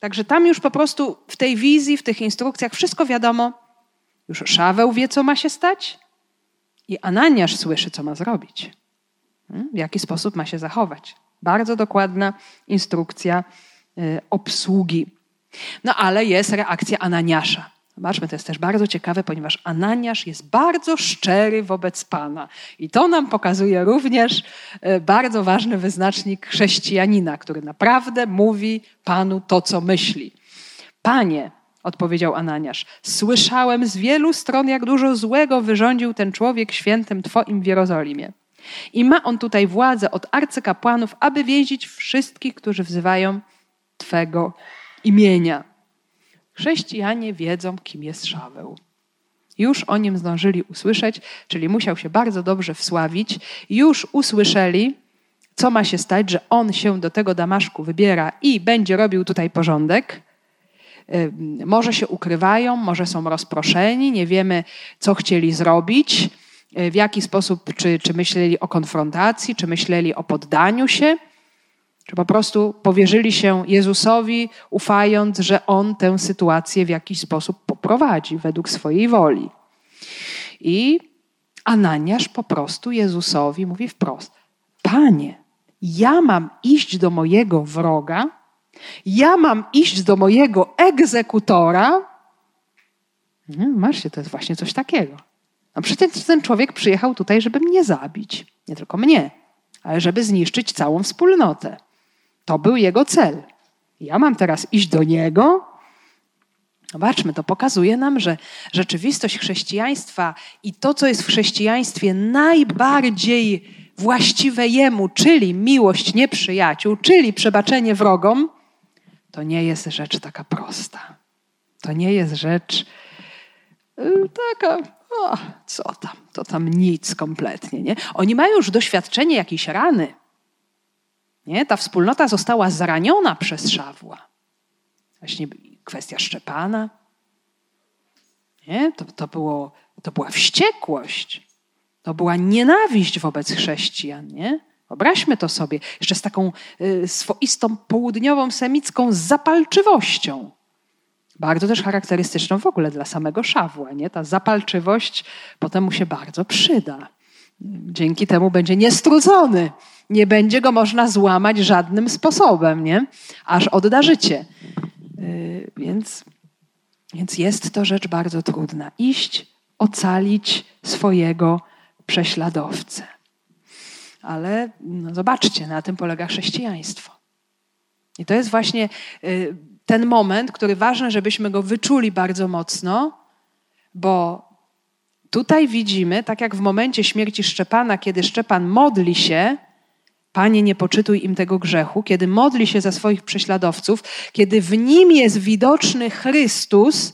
Także tam już po prostu w tej wizji, w tych instrukcjach wszystko wiadomo. Już Szaweł wie, co ma się stać i Ananiasz słyszy, co ma zrobić. Hmm? W jaki sposób ma się zachować. Bardzo dokładna instrukcja y, obsługi. No ale jest reakcja Ananiasza. Zobaczmy, to jest też bardzo ciekawe, ponieważ Ananiasz jest bardzo szczery wobec Pana. I to nam pokazuje również y, bardzo ważny wyznacznik chrześcijanina, który naprawdę mówi Panu to, co myśli. Panie, odpowiedział Ananiasz, słyszałem z wielu stron, jak dużo złego wyrządził ten człowiek świętym Twoim w Jerozolimie. I ma on tutaj władzę od arcykapłanów, aby więzić wszystkich, którzy wzywają Twego imienia. Chrześcijanie wiedzą, kim jest Szaweł. Już o nim zdążyli usłyszeć, czyli musiał się bardzo dobrze wsławić. Już usłyszeli, co ma się stać, że on się do tego Damaszku wybiera i będzie robił tutaj porządek. Może się ukrywają, może są rozproszeni, nie wiemy, co chcieli zrobić. E, w jaki sposób, czy, czy myśleli o konfrontacji, czy myśleli o poddaniu się, czy po prostu powierzyli się Jezusowi, ufając, że On tę sytuację w jakiś sposób poprowadzi według swojej woli. I Ananiasz po prostu Jezusowi mówi wprost: Panie, ja mam iść do mojego wroga, ja mam iść do mojego egzekutora. Masz się, to jest właśnie coś takiego. No przecież ten człowiek przyjechał tutaj, żeby mnie zabić. Nie tylko mnie, ale żeby zniszczyć całą wspólnotę. To był jego cel. Ja mam teraz iść do niego. Zobaczmy, to pokazuje nam, że rzeczywistość chrześcijaństwa i to, co jest w chrześcijaństwie najbardziej właściwe jemu, czyli miłość nieprzyjaciół, czyli przebaczenie wrogom, to nie jest rzecz taka prosta. To nie jest rzecz y, taka o, co tam, to tam nic kompletnie. Nie? Oni mają już doświadczenie jakiejś rany. Nie? Ta wspólnota została zraniona przez Szawła. Właśnie kwestia Szczepana. Nie? To, to, było, to była wściekłość. To była nienawiść wobec chrześcijan. Nie? Wyobraźmy to sobie jeszcze z taką y, swoistą południową semicką zapalczywością. Bardzo też charakterystyczną w ogóle dla samego Szawła. Nie? Ta zapalczywość potem mu się bardzo przyda. Dzięki temu będzie niestrudzony. Nie będzie go można złamać żadnym sposobem, nie? aż odda życie. Yy, więc, więc jest to rzecz bardzo trudna. Iść, ocalić swojego prześladowcę. Ale no zobaczcie, na tym polega chrześcijaństwo. I to jest właśnie yy, ten moment, który ważne, żebyśmy go wyczuli bardzo mocno, bo tutaj widzimy, tak jak w momencie śmierci Szczepana, kiedy Szczepan modli się, Panie, nie poczytuj im tego grzechu, kiedy modli się za swoich prześladowców, kiedy w nim jest widoczny Chrystus,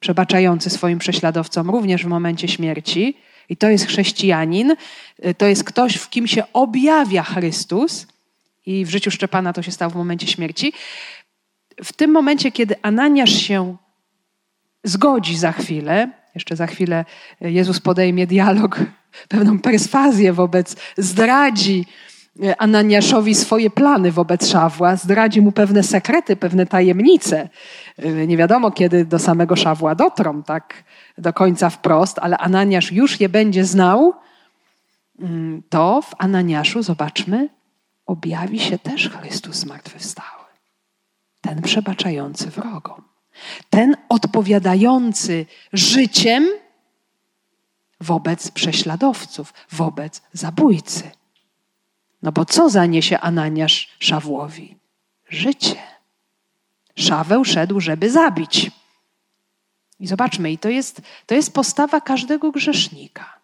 przebaczający swoim prześladowcom również w momencie śmierci, I to jest chrześcijanin, y, to jest ktoś, w kim się objawia Chrystus. I w życiu Szczepana to się stało w momencie śmierci. W tym momencie, kiedy Ananiasz się zgodzi za chwilę, jeszcze za chwilę Jezus podejmie dialog, pewną perswazję wobec, zdradzi Ananiaszowi swoje plany wobec Szawła, zdradzi mu pewne sekrety, pewne tajemnice. Nie wiadomo, kiedy do samego Szawła dotrą, tak do końca wprost, ale Ananiasz już je będzie znał. To w Ananiaszu, zobaczmy, objawi się też Chrystus zmartwychwstały. Ten przebaczający wrogom. Ten odpowiadający życiem wobec prześladowców, wobec zabójcy. No bo co zaniesie Ananiasz Szawłowi? Życie. Szaweł szedł, żeby zabić. I zobaczmy, i to jest, to jest postawa każdego grzesznika.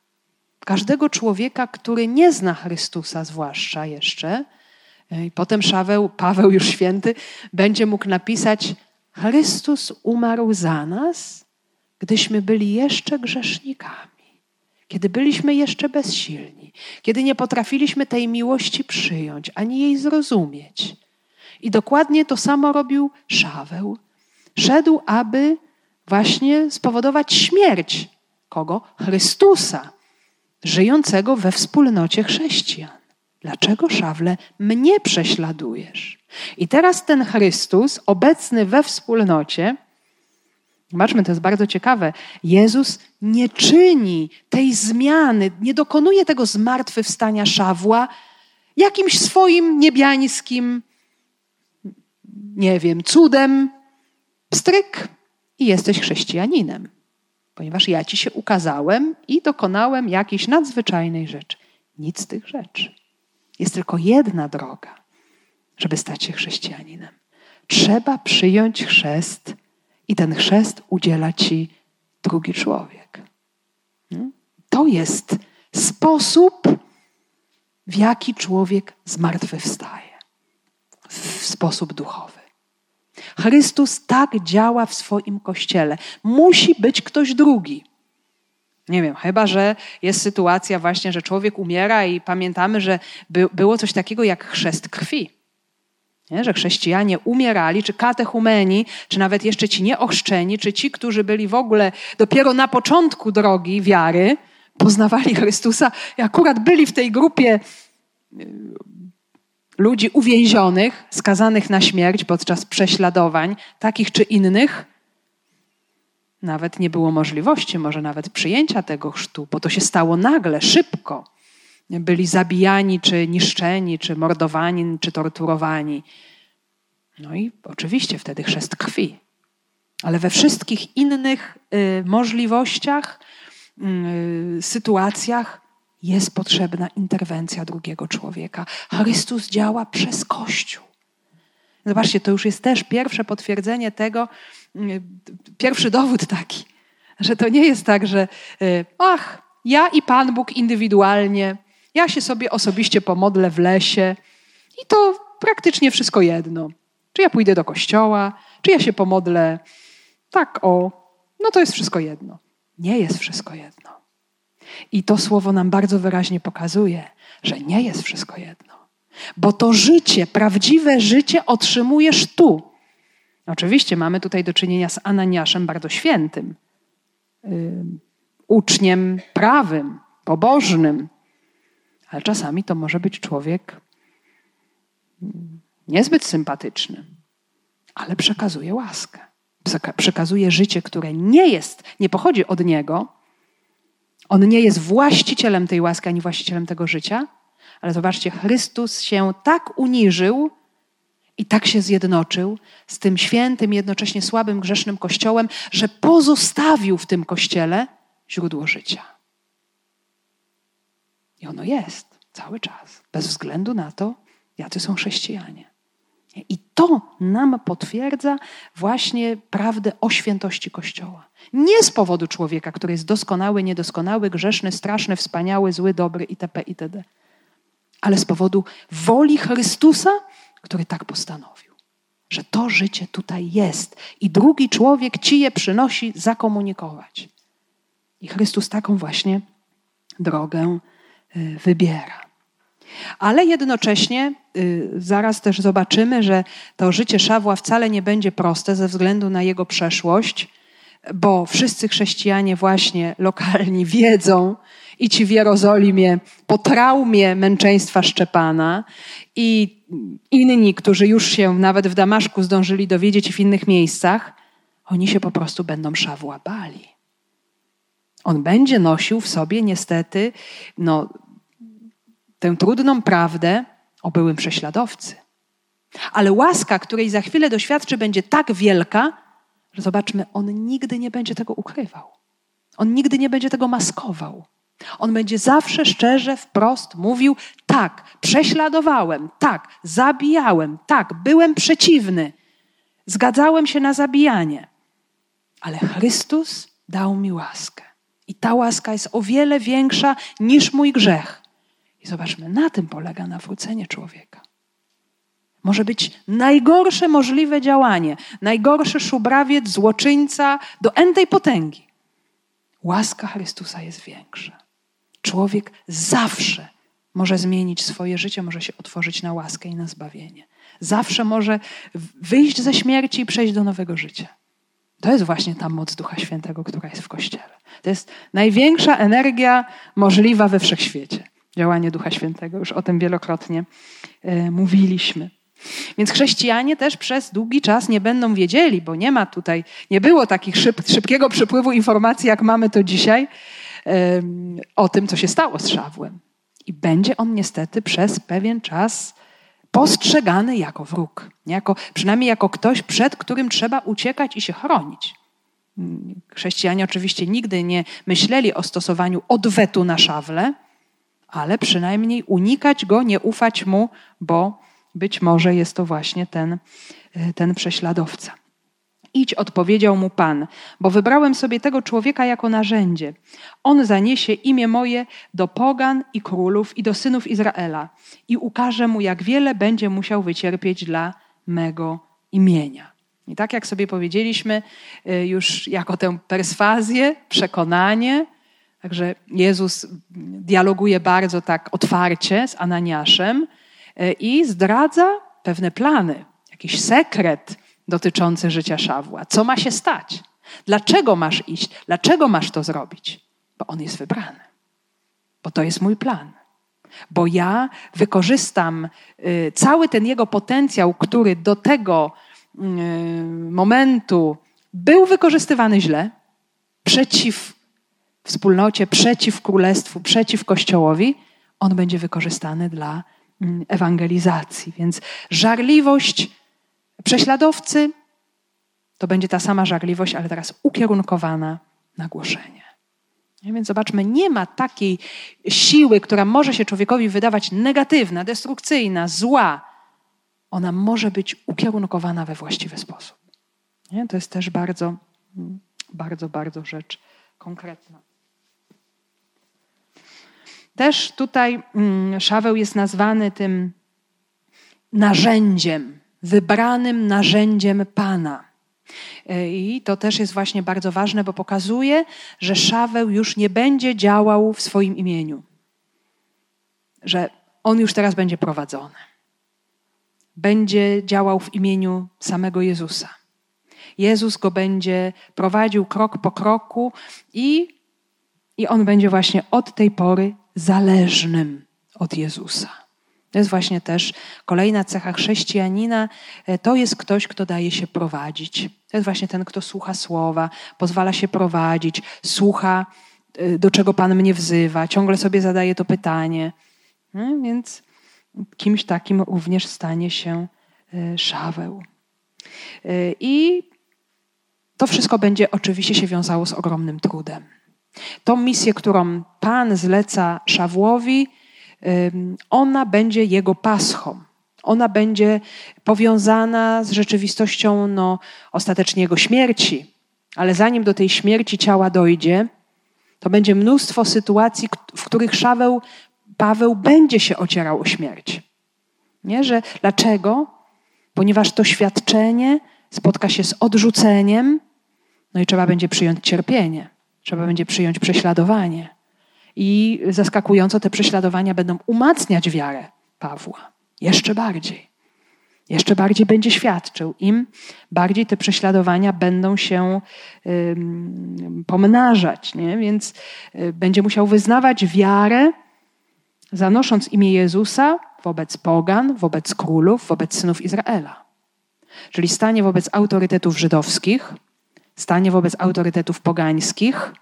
Każdego człowieka, który nie zna Chrystusa, zwłaszcza jeszcze. I potem Szaweł, Paweł już święty, będzie mógł napisać: Chrystus umarł za nas, gdyśmy byli jeszcze grzesznikami kiedy byliśmy jeszcze bezsilni, kiedy nie potrafiliśmy tej miłości przyjąć ani jej zrozumieć. I dokładnie to samo robił Szaweł. Szedł, aby właśnie spowodować śmierć kogo? Chrystusa, żyjącego we wspólnocie chrześcijan. Dlaczego, Szawle, mnie prześladujesz? I teraz ten Chrystus, obecny we wspólnocie, Zobaczmy, to jest bardzo ciekawe. Jezus nie czyni tej zmiany, nie dokonuje tego zmartwychwstania Szawła jakimś swoim niebiańskim, nie wiem, cudem. Pstryk i jesteś chrześcijaninem, ponieważ ja ci się ukazałem i dokonałem jakiejś nadzwyczajnej rzeczy. Nic z tych rzeczy. Jest tylko jedna droga, żeby stać się chrześcijaninem. Trzeba przyjąć chrzest i ten chrzest udziela ci drugi człowiek. Hmm? To jest sposób, w jaki człowiek zmartwychwstaje. W sposób duchowy. Chrystus tak działa w swoim kościele. Musi być ktoś drugi. Nie wiem, chyba że jest sytuacja właśnie, że człowiek umiera i pamiętamy, że by, było coś takiego jak chrzest krwi. Nie? Że chrześcijanie umierali, czy katechumeni, czy nawet jeszcze ci nieochrzczeni, czy ci, którzy byli w ogóle dopiero na początku drogi wiary, poznawali Chrystusa i akurat byli w tej grupie y, ludzi uwięzionych, skazanych na śmierć podczas prześladowań, takich czy innych, nawet nie było możliwości, może nawet przyjęcia tego chrztu, bo to się stało nagle, szybko byli zabijani, czy niszczeni, czy mordowani, czy torturowani. No i oczywiście wtedy chrzest krwi. Ale we wszystkich innych y, możliwościach, y, sytuacjach jest potrzebna interwencja drugiego człowieka. Chrystus działa przez Kościół. Zobaczcie, to już jest też pierwsze potwierdzenie tego, y, pierwszy dowód taki, że to nie jest tak, że y, ach, ja i Pan Bóg indywidualnie ja się sobie osobiście pomodlę w lesie i to praktycznie wszystko jedno. Czy ja pójdę do kościoła, czy ja się pomodlę tak o, no to jest wszystko jedno. Nie jest wszystko jedno. I to słowo nam bardzo wyraźnie pokazuje, że nie jest wszystko jedno. Bo to życie, prawdziwe życie otrzymujesz tu. Oczywiście mamy tutaj do czynienia z Ananiaszem bardzo świętym, uczniem prawym, pobożnym, ale czasami to może być człowiek niezbyt sympatyczny, ale przekazuje łaskę. Przekazuje życie, które nie jest, nie pochodzi od niego. On nie jest właścicielem tej łaski ani właścicielem tego życia, ale zobaczcie, Chrystus się tak uniżył i tak się zjednoczył z tym świętym, jednocześnie słabym, grzesznym kościołem, że pozostawił w tym kościele źródło życia. I ono jest cały czas, bez względu na to, jacy są chrześcijanie. I to nam potwierdza właśnie prawdę o świętości Kościoła. Nie z powodu człowieka, który jest doskonały, niedoskonały, grzeszny, straszny, wspaniały, zły, dobry itp. itd. Ale z powodu woli Chrystusa, który tak postanowił, że to życie tutaj jest i drugi człowiek ci je przynosi zakomunikować. I Chrystus taką właśnie drogę y, wybiera. Ale jednocześnie y, zaraz też zobaczymy, że to życie Szawła wcale nie będzie proste ze względu na jego przeszłość, bo wszyscy chrześcijanie właśnie lokalni wiedzą, i ci w Jerozolimie po traumie męczeństwa Szczepana i inni, którzy już się nawet w Damaszku zdążyli dowiedzieć i w innych miejscach, oni się po prostu będą Szawła bali. On będzie nosił w sobie niestety no, tę trudną prawdę o byłym prześladowcy. Ale łaska, której za chwilę doświadczy, będzie tak wielka, że zobaczmy, on nigdy nie będzie tego ukrywał. On nigdy nie będzie tego maskował. On będzie zawsze szczerze, wprost mówił: tak, prześladowałem, tak, zabijałem, tak, byłem przeciwny, zgadzałem się na zabijanie. Ale Chrystus dał mi łaskę. I ta łaska jest o wiele większa niż mój grzech. I zobaczmy, na tym polega nawrócenie człowieka. Może być najgorsze możliwe działanie, najgorszy szubrawiec, złoczyńca do entej potęgi. Łaska Chrystusa jest większa. Człowiek zawsze może zmienić swoje życie, może się otworzyć na łaskę i na zbawienie. Zawsze może wyjść ze śmierci i przejść do nowego życia. To jest właśnie ta moc Ducha Świętego, która jest w Kościele. To jest największa energia możliwa we wszechświecie. Działanie Ducha Świętego. Już o tym wielokrotnie e, mówiliśmy. Więc chrześcijanie też przez długi czas nie będą wiedzieli, bo nie ma tutaj, nie było takich szyb, szybkiego przepływu informacji, jak mamy to dzisiaj, o tym, co się stało z Szawłem. I będzie on niestety przez pewien czas postrzegany jako wróg, jako, przynajmniej jako ktoś, przed którym trzeba uciekać i się chronić. Chrześcijanie oczywiście nigdy nie myśleli o stosowaniu odwetu na szawle, ale przynajmniej unikać go, nie ufać mu, bo być może jest to właśnie ten, ten prześladowca. Idź, odpowiedział mu Pan, bo wybrałem sobie tego człowieka jako narzędzie. On zaniesie imię moje do pogan i królów i do synów Izraela i ukaże mu, jak wiele będzie musiał wycierpieć dla mego imienia. I tak jak sobie powiedzieliśmy, y, już jako tę perswazję, przekonanie, także Jezus dialoguje bardzo tak otwarcie z Ananiaszem y, i zdradza pewne plany, jakiś sekret, dotyczący życia Szawła. Co ma się stać? Dlaczego masz iść? Dlaczego masz to zrobić? Bo on jest wybrany. Bo to jest mój plan. Bo ja wykorzystam y, cały ten jego potencjał, który do tego y, momentu był wykorzystywany źle, przeciw wspólnocie, przeciw królestwu, przeciw kościołowi, on będzie wykorzystany dla mm, ewangelizacji. Więc żarliwość prześladowcy, to będzie ta sama żarliwość, ale teraz ukierunkowana na głoszenie. Więc zobaczmy, nie ma takiej siły, która może się człowiekowi wydawać negatywna, destrukcyjna, zła. Ona może być ukierunkowana we właściwy sposób. Nie? To jest też bardzo, bardzo, bardzo rzecz konkretna. Też tutaj mm, Szaweł jest nazwany tym narzędziem wybranym narzędziem Pana. E, I to też jest właśnie bardzo ważne, bo pokazuje, że Szaweł już nie będzie działał w swoim imieniu. Że on już teraz będzie prowadzony. Będzie działał w imieniu samego Jezusa. Jezus go będzie prowadził krok po kroku i, i on będzie właśnie od tej pory zależnym od Jezusa. To jest właśnie też kolejna cecha chrześcijanina. E, to jest ktoś, kto daje się prowadzić. To jest właśnie ten, kto słucha słowa, pozwala się prowadzić, słucha, e, do czego Pan mnie wzywa, ciągle sobie zadaje to pytanie. No, więc kimś takim również stanie się e, Szaweł. I to wszystko będzie oczywiście się wiązało z ogromnym trudem. Tą misję, którą Pan zleca Szawłowi, ona będzie jego paschą. Ona będzie powiązana z rzeczywistością no, ostatecznie jego śmierci. Ale zanim do tej śmierci ciała dojdzie, to będzie mnóstwo sytuacji, w których Szaweł, Paweł będzie się ocierał o śmierć. Nie? Że, dlaczego? Ponieważ to świadczenie spotka się z odrzuceniem, no i trzeba będzie przyjąć cierpienie, trzeba będzie przyjąć prześladowanie. I zaskakująco te prześladowania będą umacniać wiarę Pawła. Jeszcze bardziej. Jeszcze bardziej będzie świadczył. Im bardziej te prześladowania będą się pomnażać. Nie? Więc y, będzie musiał wyznawać wiarę, zanosząc imię Jezusa wobec pogan, wobec królów, wobec synów Izraela. Czyli stanie wobec autorytetów żydowskich, stanie wobec autorytetów pogańskich,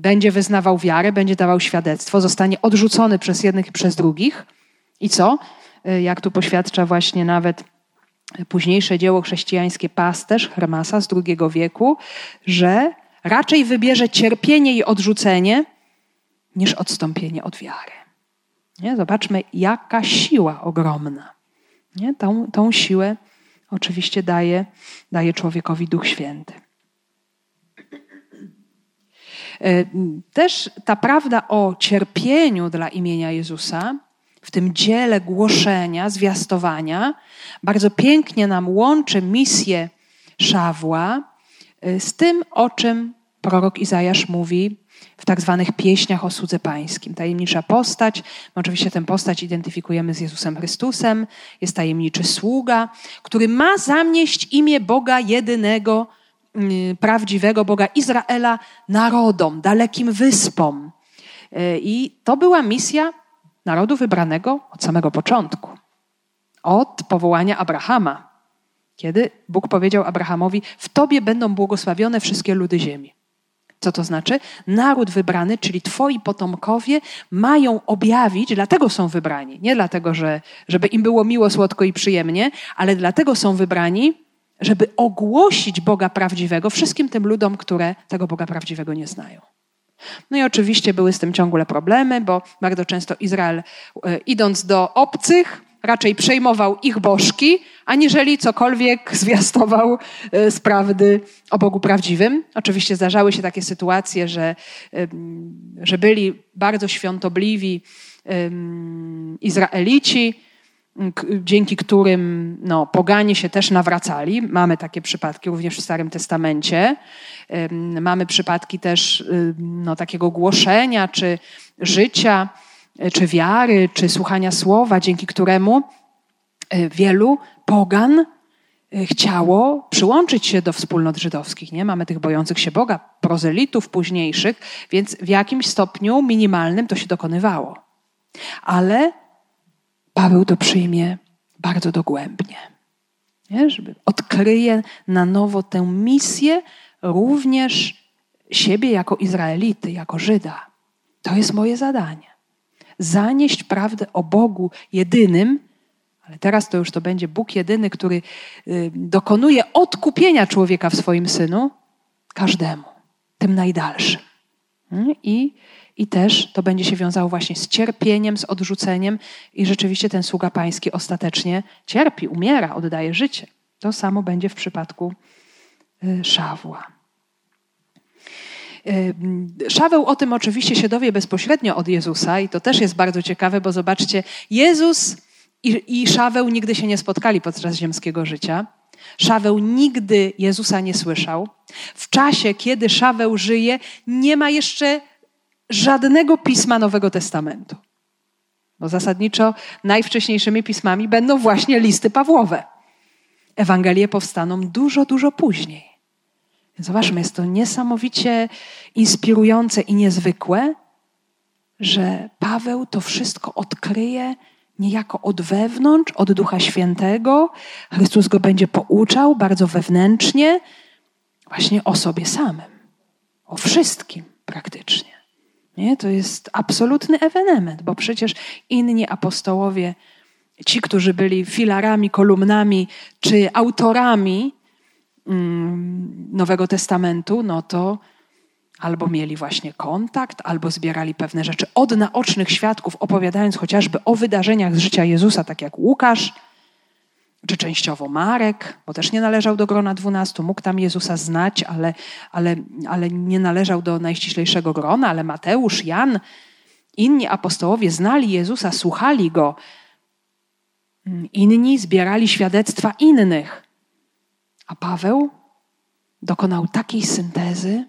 będzie wyznawał wiarę, będzie dawał świadectwo, zostanie odrzucony przez jednych i przez drugich. I co? Y, jak tu poświadcza właśnie nawet późniejsze dzieło chrześcijańskie pasterz Hermasa z II wieku, że raczej wybierze cierpienie i odrzucenie niż odstąpienie od wiary. Nie? Zobaczmy, jaka siła ogromna. Nie? Tą, tą siłę oczywiście daje, daje człowiekowi Duch Święty. E, też ta prawda o cierpieniu dla imienia Jezusa, w tym dziele głoszenia, zwiastowania, bardzo pięknie nam łączy misję Szawła e, z tym, o czym prorok Izajasz mówi w tak zwanych pieśniach o słudze pańskim. Tajemnicza postać, my oczywiście tę postać identyfikujemy z Jezusem Chrystusem, jest tajemniczy sługa, który ma zamieść imię Boga jedynego, prawdziwego Boga Izraela narodom, dalekim wyspom. Y, I to była misja narodu wybranego od samego początku. Od powołania Abrahama, kiedy Bóg powiedział Abrahamowi: W tobie będą błogosławione wszystkie ludy ziemi. Co to znaczy? Naród wybrany, czyli twoi potomkowie, mają objawić, dlatego są wybrani. Nie dlatego, że, żeby im było miło, słodko i przyjemnie, ale dlatego są wybrani, żeby ogłosić Boga prawdziwego wszystkim tym ludom, które tego Boga prawdziwego nie znają. No i oczywiście były z tym ciągle problemy, bo bardzo często Izrael, e, idąc do obcych, raczej przejmował ich bożki, aniżeli cokolwiek zwiastował e, z prawdy o Bogu prawdziwym. Oczywiście zdarzały się takie sytuacje, że, że byli bardzo świątobliwi Izraelici, dzięki którym no, poganie się też nawracali. Mamy takie przypadki również w Starym Testamencie. Mamy przypadki też no, takiego głoszenia, czy życia, e, czy wiary, czy słuchania słowa, dzięki któremu e, wielu pogan e, chciało przyłączyć się do wspólnot żydowskich. Nie? Mamy tych bojących się Boga, prozelitów późniejszych, więc w jakimś stopniu minimalnym to się dokonywało. Ale Paweł to przyjmie bardzo dogłębnie. Nie? Żeby odkryje na nowo tę misję również siebie jako Izraelity, jako Żyda. To jest moje zadanie. Zanieść prawdę o Bogu jedynym, ale teraz to już to będzie Bóg jedyny, który y, dokonuje odkupienia człowieka w swoim synu, każdemu, tym najdalszym. I i też to będzie się wiązało właśnie z cierpieniem, z odrzuceniem, i rzeczywiście ten sługa pański ostatecznie cierpi, umiera, oddaje życie. To samo będzie w przypadku y, Szawła. Y, Szaweł o tym oczywiście się dowie bezpośrednio od Jezusa, i to też jest bardzo ciekawe, bo zobaczcie, Jezus i, i Szaweł nigdy się nie spotkali podczas ziemskiego życia. Szaweł nigdy Jezusa nie słyszał. W czasie, kiedy Szaweł żyje, nie ma jeszcze żadnego pisma Nowego Testamentu. Bo zasadniczo najwcześniejszymi pismami będą właśnie listy Pawłowe. Ewangelie powstaną dużo, dużo później. Więc zobaczmy, jest to niesamowicie inspirujące i niezwykłe, że Paweł to wszystko odkryje niejako od wewnątrz, od Ducha Świętego. Chrystus go będzie pouczał bardzo wewnętrznie, właśnie o sobie samym, o wszystkim praktycznie. Nie? To jest absolutny ewenement, bo przecież inni apostołowie, ci, którzy byli filarami, kolumnami czy autorami mm, Nowego Testamentu, no to albo mieli właśnie kontakt, albo zbierali pewne rzeczy od naocznych świadków, opowiadając chociażby o wydarzeniach z życia Jezusa, tak jak Łukasz czy częściowo Marek, bo też nie należał do grona dwunastu, mógł tam Jezusa znać, ale, ale, ale nie należał do najściślejszego grona, ale Mateusz, Jan, inni apostołowie znali Jezusa, słuchali Go. Inni zbierali świadectwa innych. A Paweł dokonał takiej syntezy,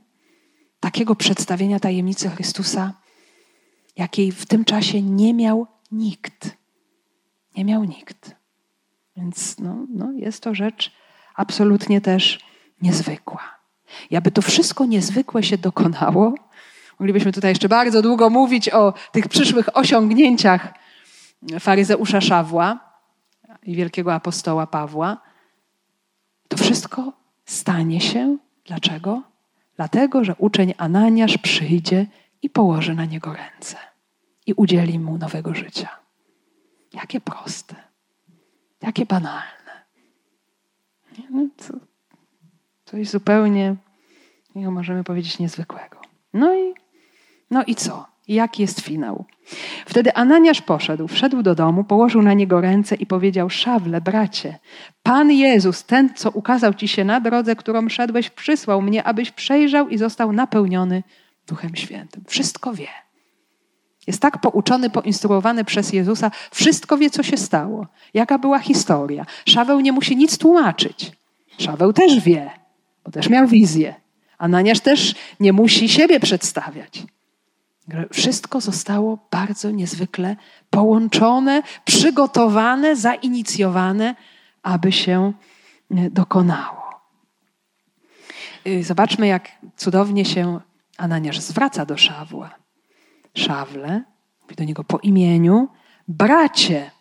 takiego przedstawienia tajemnicy Chrystusa, jakiej w tym czasie nie miał nikt. Nie miał nikt. Więc no, no jest to rzecz absolutnie też niezwykła. I aby to wszystko niezwykłe się dokonało, moglibyśmy tutaj jeszcze bardzo długo mówić o tych przyszłych osiągnięciach faryzeusza Szawła i wielkiego apostoła Pawła. To wszystko stanie się. Dlaczego? Dlatego, że uczeń Ananiasz przyjdzie i położy na niego ręce i udzieli mu nowego życia. Jakie proste, jakie banalne. No, to coś zupełnie, możemy powiedzieć, niezwykłego. No i, no i co? Jaki jest finał? Wtedy Ananiasz poszedł, wszedł do domu, położył na niego ręce i powiedział: Szawle, bracie, Pan Jezus, ten, co ukazał ci się na drodze, którą szedłeś, przysłał mnie, abyś przejrzał i został napełniony Duchem Świętym. Wszystko wie. Jest tak pouczony, poinstruowany przez Jezusa, wszystko wie, co się stało, jaka była historia. Szaweł nie musi nic tłumaczyć. Szaweł też wie, bo też miał wizję. Ananiasz też nie musi siebie przedstawiać. Wszystko zostało bardzo niezwykle połączone, przygotowane, zainicjowane, aby się e, dokonało. Y, zobaczmy, jak cudownie się Ananiasz zwraca do Szawła. Szawle, mówi do niego po imieniu, bracie.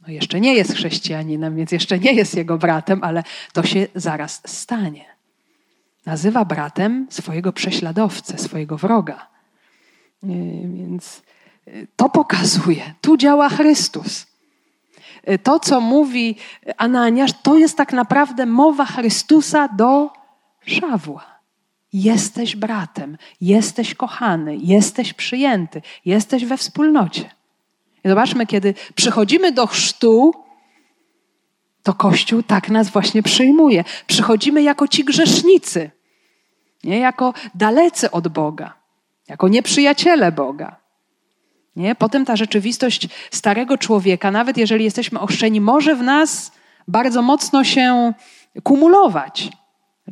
No jeszcze nie jest chrześcijaninem, więc jeszcze nie jest jego bratem, ale to się zaraz stanie. Nazywa bratem swojego prześladowcę, swojego wroga. Więc y, to pokazuje, tu działa Chrystus. Y, to, co mówi Ananiasz, to jest tak naprawdę mowa Chrystusa do Szawła. Jesteś bratem, jesteś kochany, jesteś przyjęty, jesteś we wspólnocie. I zobaczmy, kiedy przychodzimy do chrztu, to Kościół tak nas właśnie przyjmuje. Przychodzimy jako ci grzesznicy, nie jako dalecy od Boga jako nieprzyjaciele Boga. Nie? Potem ta rzeczywistość starego człowieka, nawet jeżeli jesteśmy ochrzczeni, może w nas bardzo mocno się kumulować.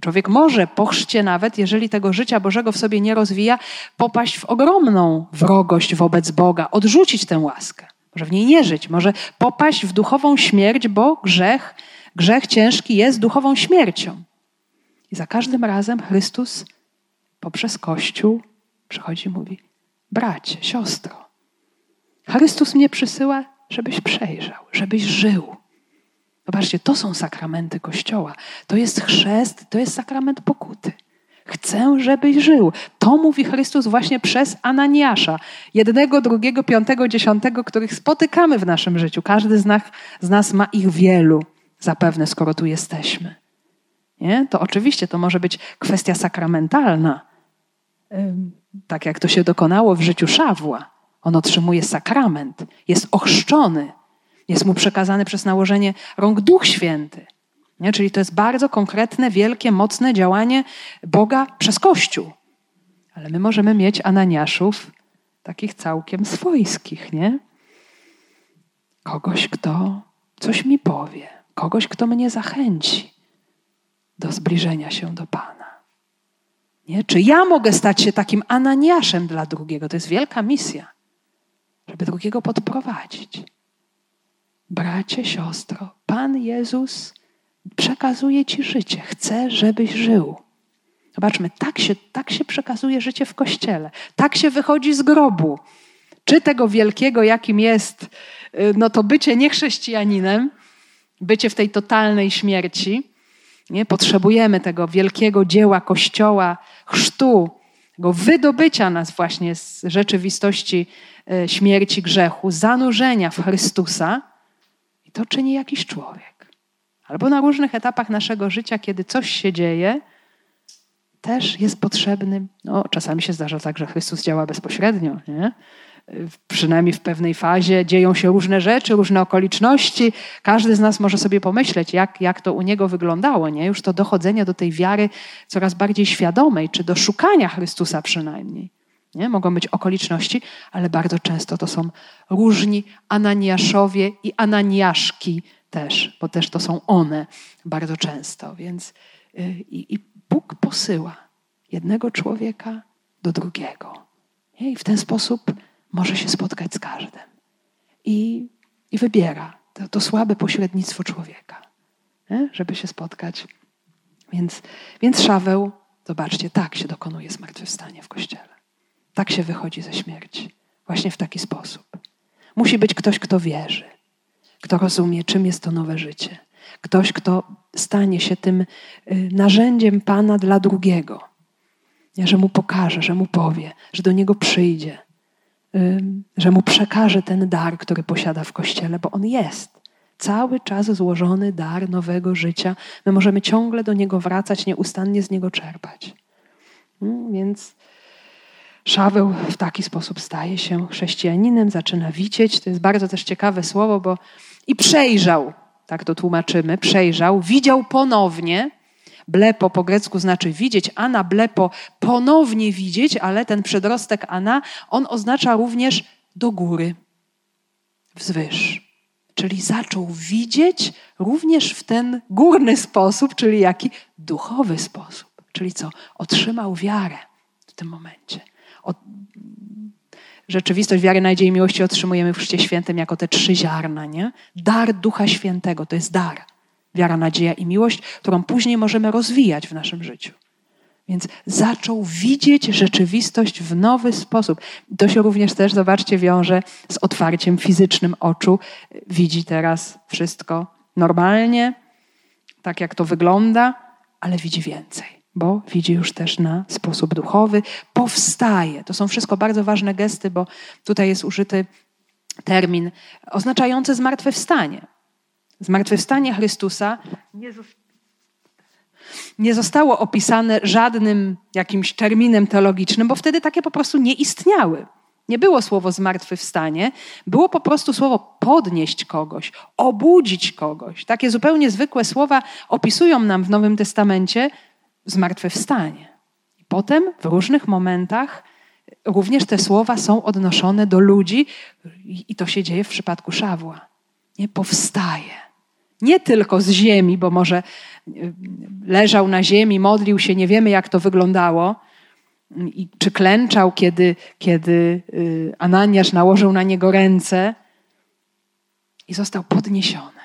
Człowiek może po chrzcie nawet, jeżeli tego życia Bożego w sobie nie rozwija, popaść w ogromną wrogość wobec Boga, odrzucić tę łaskę. Może w niej nie żyć, może popaść w duchową śmierć, bo grzech, grzech ciężki jest duchową śmiercią. I za każdym razem Chrystus poprzez Kościół przychodzi i mówi: Bracie, siostro, Chrystus mnie przysyła, żebyś przejrzał, żebyś żył. Zobaczcie, to są sakramenty Kościoła. To jest chrzest, to jest sakrament pokuty. Chcę, żebyś żył. To mówi Chrystus właśnie przez Ananiasza, jednego, drugiego, piątego, dziesiątego, których spotykamy w naszym życiu. Każdy z nas, z nas ma ich wielu, zapewne, skoro tu jesteśmy. Nie? To oczywiście to może być kwestia sakramentalna tak jak to się dokonało w życiu Szawła. On otrzymuje sakrament, jest ochrzczony, jest mu przekazany przez nałożenie rąk Duch Święty. Nie? Czyli to jest bardzo konkretne, wielkie, mocne działanie Boga przez Kościół. Ale my możemy mieć Ananiaszów takich całkiem swojskich, nie? Kogoś, kto coś mi powie, kogoś, kto mnie zachęci do zbliżenia się do Pana. Nie? Czy ja mogę stać się takim Ananiaszem dla drugiego? To jest wielka misja, żeby drugiego podprowadzić. Bracie, siostro, Pan Jezus przekazuje ci życie. Chce, żebyś żył. Zobaczmy, tak się, tak się przekazuje życie w kościele. Tak się wychodzi z grobu. Czy tego wielkiego, jakim jest y, no to bycie niechrześcijaninem, bycie w tej totalnej śmierci, nie? Potrzebujemy tego wielkiego dzieła Kościoła, chrztu, tego wydobycia nas właśnie z rzeczywistości e, śmierci, grzechu, zanurzenia w Chrystusa. To czyni jakiś człowiek. Albo na różnych etapach naszego życia, kiedy coś się dzieje, też jest potrzebny. No, czasami się zdarza tak, że Chrystus działa bezpośrednio. Nie? przynajmniej w pewnej fazie dzieją się różne rzeczy, różne okoliczności. Każdy z nas może sobie pomyśleć, jak, jak to u niego wyglądało. Nie? Już to dochodzenie do tej wiary coraz bardziej świadomej, czy do szukania Chrystusa przynajmniej. Nie? Mogą być okoliczności, ale bardzo często to są różni Ananiaszowie i Ananiaszki też, bo też to są one bardzo często. Więc y, i, i Bóg posyła jednego człowieka do drugiego. I w ten sposób może się spotkać z każdym. I, i wybiera to, to słabe pośrednictwo człowieka, nie? żeby się spotkać. Więc, więc Szaweł, zobaczcie, tak się dokonuje zmartwychwstanie w Kościele. Tak się wychodzi ze śmierci. Właśnie w taki sposób. Musi być ktoś, kto wierzy, kto rozumie, czym jest to nowe życie. Ktoś, kto stanie się tym y, narzędziem Pana dla drugiego. Że mu pokaże, że mu powie, że do niego przyjdzie, że mu przekaże ten dar, który posiada w Kościele, bo on jest. Cały czas złożony dar nowego życia. My możemy ciągle do niego wracać, nieustannie z niego czerpać. Mm, więc Szaweł w taki sposób staje się chrześcijaninem, zaczyna widzieć. To jest bardzo też ciekawe słowo, bo i przejrzał, tak to tłumaczymy, przejrzał, widział ponownie. Blepo po grecku znaczy widzieć, ana blepo ponownie widzieć, ale ten przedrostek ana, on oznacza również do góry, wzwyż. Czyli zaczął widzieć również w ten górny sposób, czyli jaki duchowy sposób. Czyli co? Otrzymał wiarę w tym momencie rzeczywistość wiary, nadziei i miłości otrzymujemy w Chrzcie Świętym jako te trzy ziarna, nie? Dar Ducha Świętego, to jest dar. Wiara, nadzieja i miłość, którą później możemy rozwijać w naszym życiu. Więc zaczął widzieć rzeczywistość w nowy sposób. To się również też, zobaczcie, wiąże z otwarciem fizycznym oczu. Widzi teraz wszystko normalnie, tak jak to wygląda, ale widzi więcej bo widzi już też na sposób duchowy, powstaje. To są wszystko bardzo ważne gesty, bo tutaj jest użyty termin oznaczający zmartwychwstanie. Zmartwychwstanie Chrystusa nie zostało opisane żadnym jakimś terminem teologicznym, bo wtedy takie po prostu nie istniały. Nie było słowo zmartwychwstanie, było po prostu słowo podnieść kogoś, obudzić kogoś. Takie zupełnie zwykłe słowa opisują nam w Nowym Testamencie zmartwychwstanie. Potem w różnych momentach również te słowa są odnoszone do ludzi i to się dzieje w przypadku Szawła. Nie powstaje. Nie tylko z ziemi, bo może y, leżał na ziemi, modlił się, nie wiemy jak to wyglądało, i czy klęczał, kiedy, kiedy y, Ananiasz nałożył na niego ręce i został podniesiony.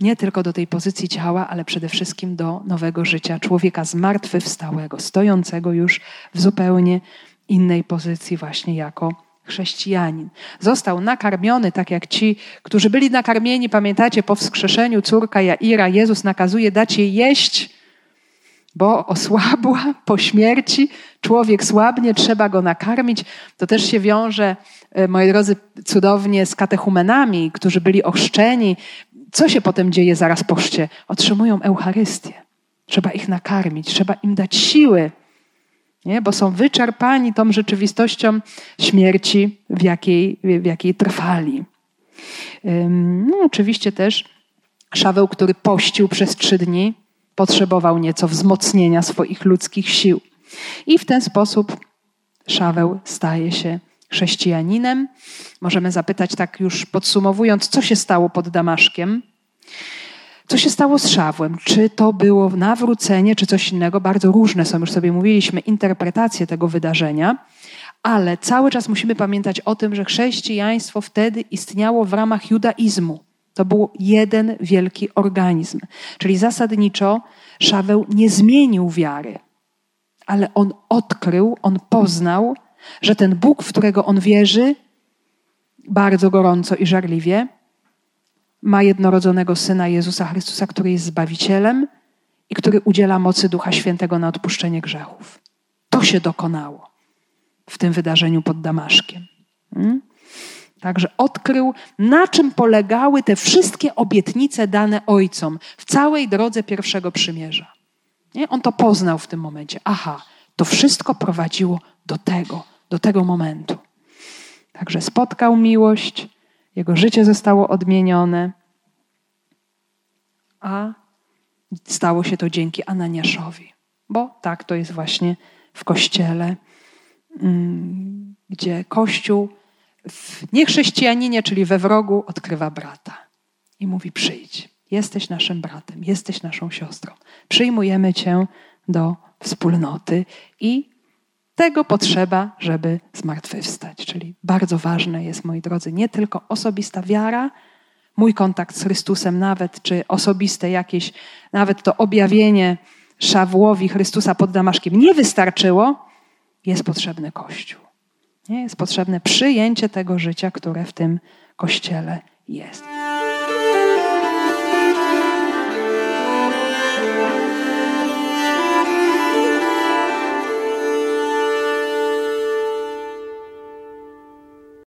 Nie tylko do tej pozycji ciała, ale przede wszystkim do nowego życia człowieka zmartwychwstałego, stojącego już w zupełnie innej pozycji, właśnie jako chrześcijanin. Został nakarmiony, tak jak ci, którzy byli nakarmieni, pamiętacie, po wskrzeszeniu córka Jaira, Jezus nakazuje dać jej jeść, bo osłabła po śmierci, człowiek słabnie, trzeba go nakarmić. To też się wiąże, e, moi drodzy, cudownie z katechumenami, którzy byli ochrzczeni, co się potem dzieje zaraz po chrzcie? Otrzymują Eucharystię. Trzeba ich nakarmić, trzeba im dać siły, nie? bo są wyczerpani tą rzeczywistością śmierci, w jakiej, w jakiej trwali. No, oczywiście też Szaweł, który pościł przez trzy dni, potrzebował nieco wzmocnienia swoich ludzkich sił. I w ten sposób Szaweł staje się chrześcijaninem. Możemy zapytać, tak już podsumowując, co się stało pod Damaszkiem? Co się stało z Szawłem? Czy to było nawrócenie, czy coś innego? Bardzo różne są, już sobie mówiliśmy, interpretacje tego wydarzenia, ale cały czas musimy pamiętać o tym, że chrześcijaństwo wtedy istniało w ramach judaizmu. To był jeden wielki organizm. Czyli zasadniczo Szaweł nie zmienił wiary, ale on odkrył, on poznał, że ten Bóg, w którego on wierzy, bardzo gorąco i żarliwie, ma jednorodzonego syna Jezusa Chrystusa, który jest Zbawicielem i który udziela mocy Ducha Świętego na odpuszczenie grzechów. To się dokonało w tym wydarzeniu pod Damaszkiem. Hmm? Także odkrył, na czym polegały te wszystkie obietnice dane ojcom w całej drodze pierwszego przymierza. Nie? On to poznał w tym momencie. Aha, to wszystko prowadziło do tego, do tego momentu. Także spotkał miłość, jego życie zostało odmienione, a stało się to dzięki Ananiaszowi, bo tak to jest właśnie w kościele, mm, gdzie Kościół w niechrześcijaninie, czyli we wrogu, odkrywa brata i mówi: Przyjdź, jesteś naszym bratem, jesteś naszą siostrą. Przyjmujemy Cię do wspólnoty i tego potrzeba, żeby zmartwychwstać. Czyli bardzo ważne jest, moi drodzy, nie tylko osobista wiara, mój kontakt z Chrystusem, nawet czy osobiste jakieś, nawet to objawienie Szawłowi Chrystusa pod Damaszkiem nie wystarczyło, jest potrzebny Kościół. Nie? Jest potrzebne przyjęcie tego życia, które w tym Kościele jest.